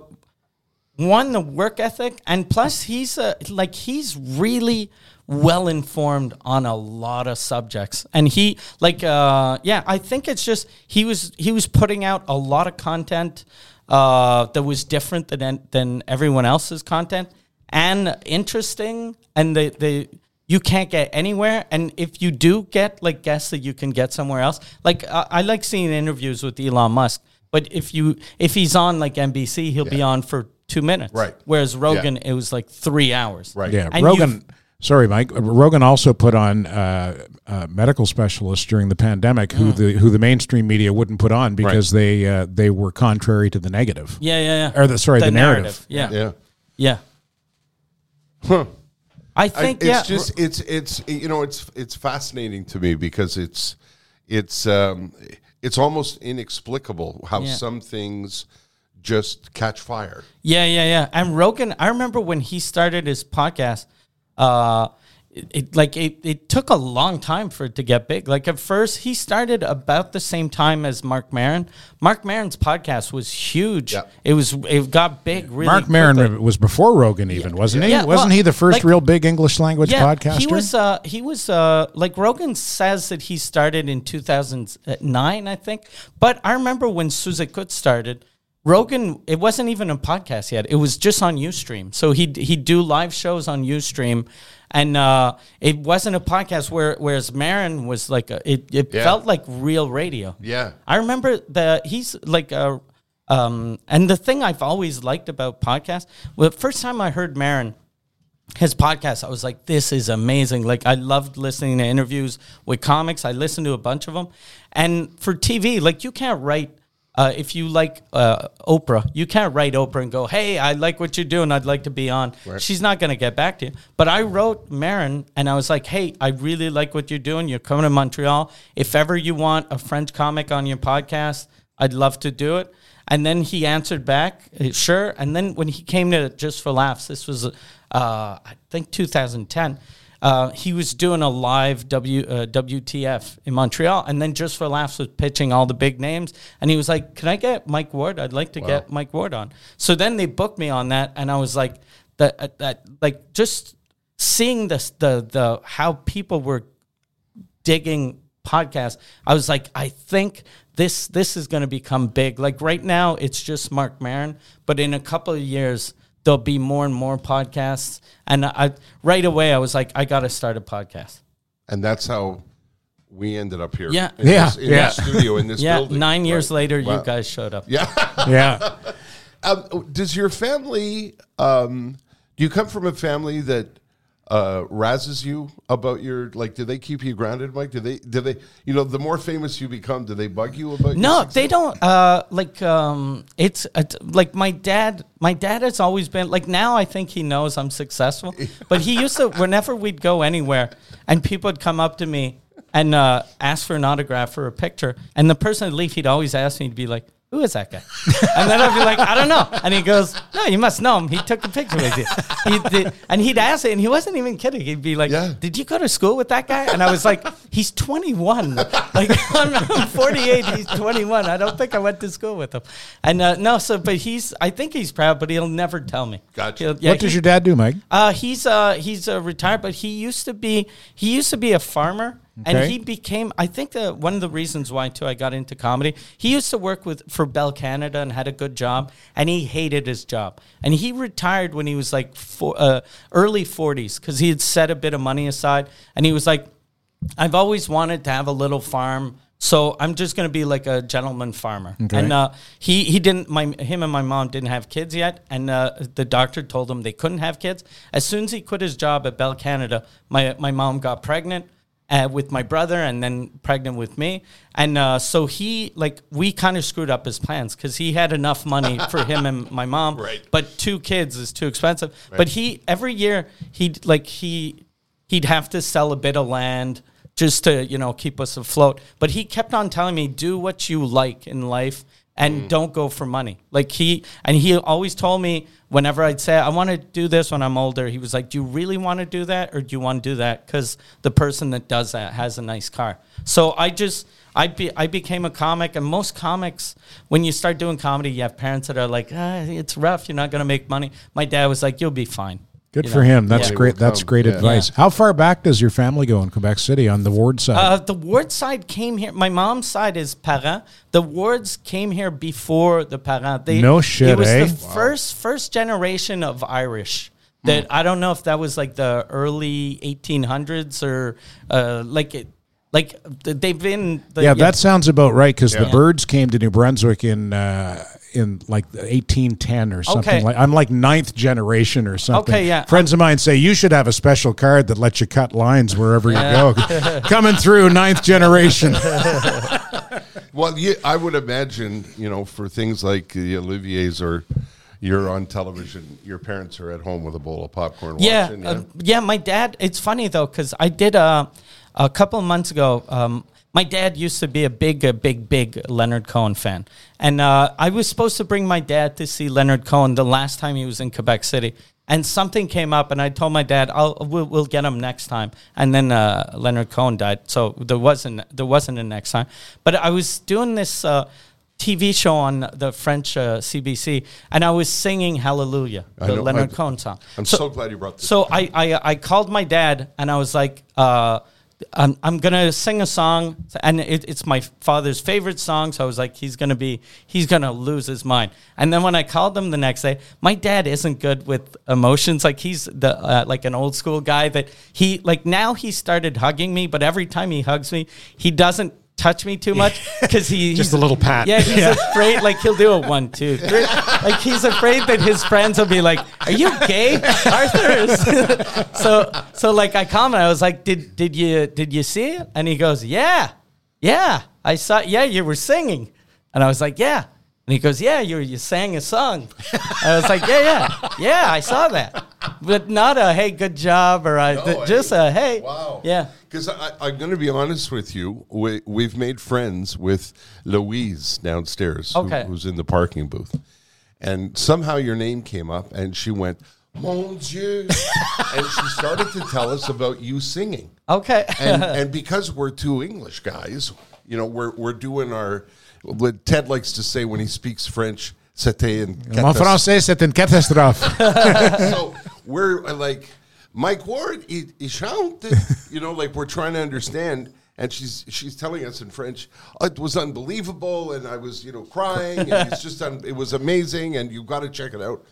one the work ethic and plus he's uh, like he's really well informed on a lot of subjects and he like uh yeah I think it's just he was he was putting out a lot of content uh that was different than than everyone else's content and interesting and they they you can't get anywhere and if you do get like guests that you can get somewhere else like uh, i like seeing interviews with elon musk but if you if he's on like nbc he'll be on for two minutes Right. whereas rogan it was like three hours Right. Yeah, And Rogan. You've- Sorry, Mike. Rogan also put on uh, uh, medical specialists during the pandemic, Mm. who the who the mainstream media wouldn't put on because they uh, they were contrary to the negative. yeah yeah yeah Or the- sorry, the narrative. yeah Yeah. yeah Huh. i I, think it's yeah just it's it's you know it's it's fascinating to me because it's it's um it's almost inexplicable how Yeah. some things just catch fire. Yeah, yeah, yeah. And Rogan, I remember when he started his podcast, uh, it, it like it, it took a long time for it to get big. Like at first, he started about the same time as Marc Maron. Marc Maron's podcast was huge. Yeah. It was it got big really. Marc Maron quickly. was before Rogan, even wasn't he? Yeah, wasn't well, he the first like- real big English language podcaster? He was uh he was uh like Rogan says that he started in 2009 I think. But I remember when Sous Écoute started Rogan it wasn't even a podcast yet. It was just on Ustream. So he'd he'd do live shows on Ustream and uh, it wasn't a podcast where whereas Maron was like a, it, it Yeah. felt like real radio. Yeah. I remember the he's like uh, Um, and the thing I've always liked about podcasts, well, the first time I heard Maron, his podcast, I was like, this is amazing. Like, I loved listening to interviews with comics. I listened to a bunch of them. And for TV, like, you can't write, uh, if you like uh, Oprah, you can't write Oprah and go, hey, I like what you're doing. I'd like to be on. She's not going to get back to you. But I wrote Maron and I was like, hey, I really like what you're doing. You're coming to Montreal. If ever you want a French comic on your podcast, I'd love to do it. And then he answered back, uh, sure. And then when he came to Just for Laughs, this was, uh, I think 2010, uh, he was doing a live W, uh, WTF in Montreal. And then Just for Laughs was pitching all the big names. And he was like, Can I get Mike Ward? I'd like to get Mike Ward on. So then they booked me on that. And I was like, that, uh, that like just seeing this, the, the, how people were digging podcasts, I was like, I think this this is going to become big. Like right now, it's just Marc Maron, but in a couple of years, there'll be more and more podcasts. And I right away, I was like, I got to start a podcast. and that's how we ended up here. Yeah. in Yeah, this, in yeah. this studio in this Yeah, building. nine years Right. later, Wow. you guys showed up. Yeah. Yeah. Um, does your family? Um, do you come from a family that uh, razzes you about your like? Do they keep you grounded, Mike? Do they? Do they? You know, the more famous you become, do they bug you about? No, they don't. Uh, like, um, it's uh, like my dad. My dad has always been like. Now I think he knows I'm successful, but he used to. Whenever we'd go anywhere, and people would come up to me and uh, ask for an autograph or a picture, and the person would leave, he'd always ask me to be like. Who is that guy? And then I'd be like, I don't know. And he goes, No, you must know him. He took a picture with you. He did, and he'd ask it, and he wasn't even kidding. He'd be like, Yeah. Did you go to school with that guy? And I was like, He's 21. Like, I'm, I'm 48. He's 21. I don't think I went to school with him. And uh, no, so, but he's, I think he's proud, but he'll never tell me. Gotcha. Yeah, what does he- your dad do, Mike? uh, he's uh, he's uh, retired, but he used to be he used to be a farmer, Okay. and he became. I think the one of the reasons why too I got into comedy. He used to work with for Bell Canada and had a good job, and he hated his job, and he retired when he was like four, uh, early forties because he had set a bit of money aside, and he was like, I've always wanted to have a little farm. So I'm just going to be like a gentleman farmer. Okay. And uh, he he didn't my him and my mom didn't have kids yet, and uh, the doctor told him they couldn't have kids. As soon as he quit his job at Bell Canada, my my mom got pregnant. Uh, with my brother and then pregnant with me. And uh, so he like we kind of screwed up his plans because he had enough money for him and my mom. Right. but two kids is too expensive. But he every year he'd like he he'd have to sell a bit of land just to you know keep us afloat. But he kept on telling me do what you like in life and don't go for money like he and he always told me whenever i'd say i want to do this when i'm older he was like do you really want to do that or do you want to do that because the person that does that has a nice car so i just I, be, I became a comic, and most comics, when you start doing comedy, you have parents that are like, ah, "It's rough. You're not going to make money." My dad was like, "You'll be fine." Good You for know? him. That's Yeah. great. That's great Yeah. advice. How far back does your family go in Quebec City on the Ward side? Uh, the Ward side came here. My mom's side is parents. The Wards came here before the parents. They, No shit, It was eh? the first first generation of Irish. That I don't know if that was like the early 1800s or uh, like it, like they've been. The, yeah, that sounds about right because the birds came to New Brunswick in uh, in like 1810 or something Okay. like. I'm like ninth generation or something. Okay, yeah. Friends of mine say you should have a special card that lets you cut lines wherever you go. Coming through ninth generation. Well, yeah, I would imagine, you know, for things like the Olivier's or you're on television, your parents are at home with a bowl of popcorn yeah, watching. uh, yeah. My dad. It's funny though because I did a a couple of months ago. Um, my dad used to be a big, a big, big Leonard Cohen fan, and uh, I was supposed to bring my dad to see Leonard Cohen the last time he was in Quebec City. And something came up, and I told my dad, "I'll we'll, we'll get him next time." And then uh, Leonard Cohen died, so there wasn't there wasn't a next time. But I was doing this. Uh, TV show on the French uh, CBC, and I was singing Hallelujah, the know, Leonard I- Cohen song. I'm so, glad you brought this. So I, I I called my dad and I was like, uh, I'm, I'm gonna sing a song, and it, it's my father's favorite song. So I was like, he's gonna be, he's gonna lose his mind. And then when I called him the next day, my dad isn't good with emotions. Like he's the uh, like an old school guy that he like now he started hugging me, but every time he hugs me, he doesn't touch me too much because he Just a little pat. Yeah, he's afraid. Like he'll do a one, two, three. Like he's afraid that his friends will be like, "Are you gay, Arthur?" so so like I comment. I was like, "Did did you did you see it?" And he goes, "Yeah, yeah, I saw. Yeah, you were singing." And I was like, "Yeah." And he goes, "Yeah, you you sang a song." I was like, "Yeah, yeah, yeah, I saw that." But not a hey, good job, or I, No, just a hey, Wow. yeah. Because I'm going to be honest with you. We, we've made friends with Louise downstairs, who- Okay. who's in the parking booth. And somehow your name came up, and she went, Mon Dieu. and she started to tell us about you singing. Okay. And, and because we're two English guys, you know, we're, we're doing our, Ted likes to say when he speaks French, c'était une Mon catastrophe. français, c'est une catastrophe. so we're uh, like Mike Ward, he, he chante, you know, like we're trying to understand. And she's she's telling us in French, "Oh, it was unbelievable, and I was you know crying, and it's just un, it was amazing, and you've got to check it out.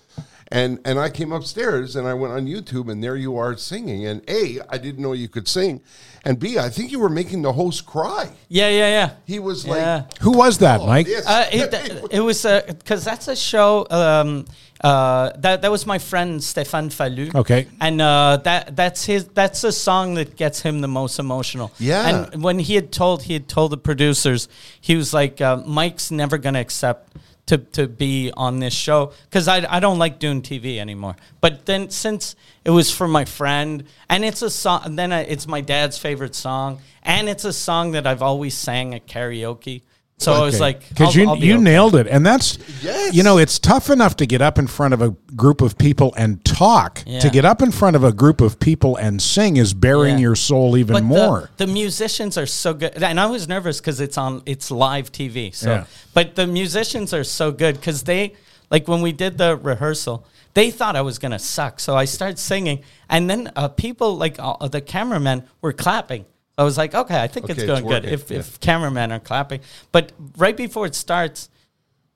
And and I came upstairs and I went on YouTube, and there you are singing. And a, I didn't know you could sing, and b, I think you were making the host cry. yeah, yeah, yeah. He was Yeah. like, Who was that, Mike? this. Uh, it, it was because that's a show. Um, uh, that that was my friend Stéphane Fallu. Okay. and uh, that that's his. That's a song that gets him the most emotional. Yeah. And when he had told he had told the producers, he was like, uh, "Mike's never going to accept." To, to be on this show because I, I don't like doing TV anymore. But then since it was for my friend and it's a song, then I, it's my dad's favorite song and it's a song that I've always sang at karaoke. So I was like, because you I'll be you okay. nailed it, and that's Yes. you know it's tough enough to get up in front of a group of people and talk. Yeah. To get up in front of a group of people and sing is bearing Yeah. your soul even But more. The, the musicians are so good, and I was nervous because it's on it's live TV. So, Yeah. but the musicians are so good because they like when we did the rehearsal, they thought I was gonna suck. So I started singing, and then uh, people like uh, the cameramen were clapping. I was like, okay, I think Okay, it's it's going good if yeah. if cameramen are clapping. But right before it starts.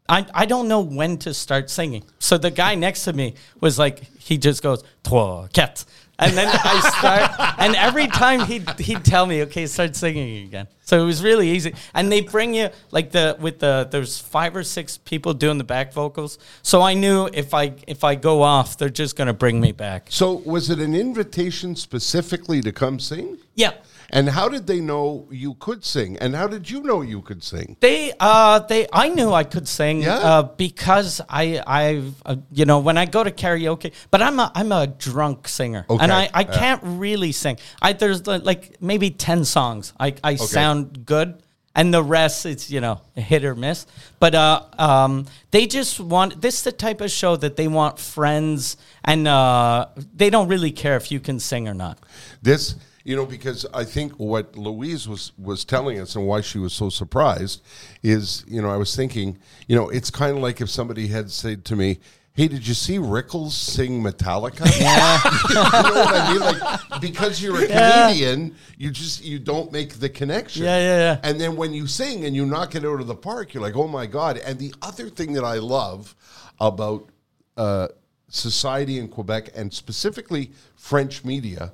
I, I don't know when to start singing. So the guy next to me was like, he just goes, trois, quatre. And then I start, and every time he'd, he'd tell me, okay, start singing again. So it was really easy. And they bring you, like the, with the, there's five or six people doing the back vocals. So I knew if I, if I go off, they're just going to bring me back. so was it an invitation specifically to come sing? Yeah. And how did they know you could sing? And how did you know you could sing? They, uh, they, I knew I could sing Yeah. uh, because I, I've, uh, you know, when I go to karaoke, but I'm a, I'm a drunk singer, Okay. and I, I can't really sing. I there's like maybe ten songs I, I sound good, and the rest it's you know hit or miss. But uh, um, they just want this is the type of show that they want friends, and uh, they don't really care if you can sing or not. This, you know, because I think what Louise was was telling us and why she was so surprised is, you know, I was thinking, you know, it's kind of like if somebody had said to me, "Hey, did you see Rickles sing Metallica?" Yeah, you know what I mean? Like because you're a Canadian, you just you don't make the connection. Yeah, yeah, yeah. And then when you sing and you knock it out of the park, you're like, "Oh my god!" And the other thing that I love about uh, society in Quebec and specifically French media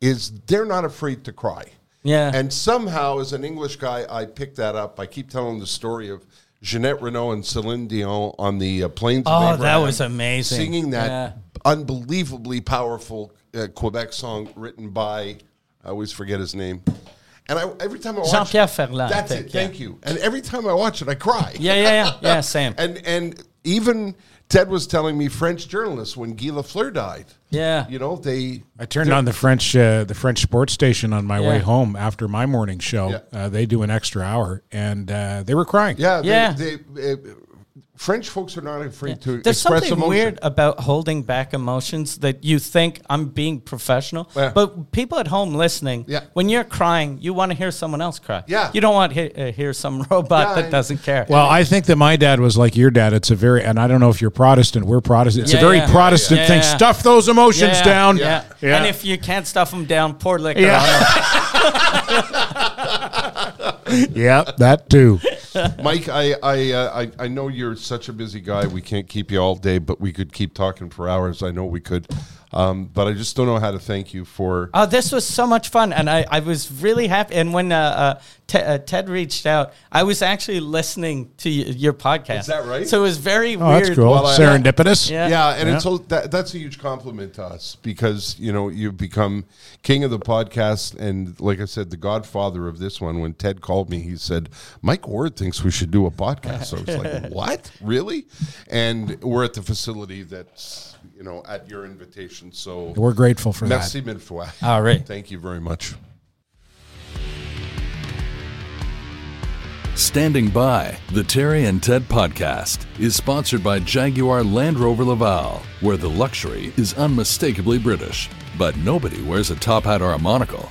is they're not afraid to cry. Yeah. And somehow, as an English guy, I picked that up. I keep telling the story of Ginette Reno and Celine Dion on the uh, plains. Oh, that was amazing. Singing that Yeah. unbelievably powerful uh, Quebec song written by I always forget his name. And I, every time I watch Jean-Pierre Ferland, that's think, it. yeah. Thank you. And every time I watch it, I cry. Yeah, yeah, yeah, yeah. Same. And and even Ted was telling me French journalists when Guy Lafleur died. Yeah. You know, they I turned on the French uh, the French sports station on my way home after my morning show. Yeah. Uh, they do an extra hour, and uh, they were crying. yeah, they- Yeah. They, uh, French folks are not afraid to There's express something emotion. weird about holding back emotions that you think I'm being professional, Yeah. but people at home listening, Yeah. when you're crying, you want to hear someone else cry. Yeah. you don't want to hear, uh, hear some robot Yeah, that I- doesn't care. Well, I think that my dad was like your dad. It's a very, and I don't know if you're Protestant. We're Protestant. It's Yeah, a very yeah. Protestant Yeah, thing. yeah. Stuff those emotions yeah, down. Yeah. Yeah. and if you can't stuff them down, pour liquor Yeah. on 'em. Yep, that too. Mike, I I, uh, I I know you're such a busy guy. We can't keep you all day, but we could keep talking for hours. I know we could. Um, but I just don't know how to thank you for. Oh, this was so much fun, and I, I was really happy. And when uh, uh, Te- uh, Ted reached out, I was actually listening to y- your podcast. Is that right? So it was very Oh, weird. that's cool. Well, I- Serendipitous. Yeah. Yeah, and Yeah. it's all, that, that's a huge compliment to us because you know you've become king of the podcast, and like I said, the godfather of this one. When Ted called me, he said, "Mike Ward thinks we should do a podcast." So I was like, "What, really?" And we're at the facility that's you know at your invitation. So We're grateful for that. merci mille fois. All right. Thank you very much. Standing by, the Terry and Ted podcast is sponsored by Jaguar Land Rover Laval, where the luxury is unmistakably British, but nobody wears a top hat or a monocle.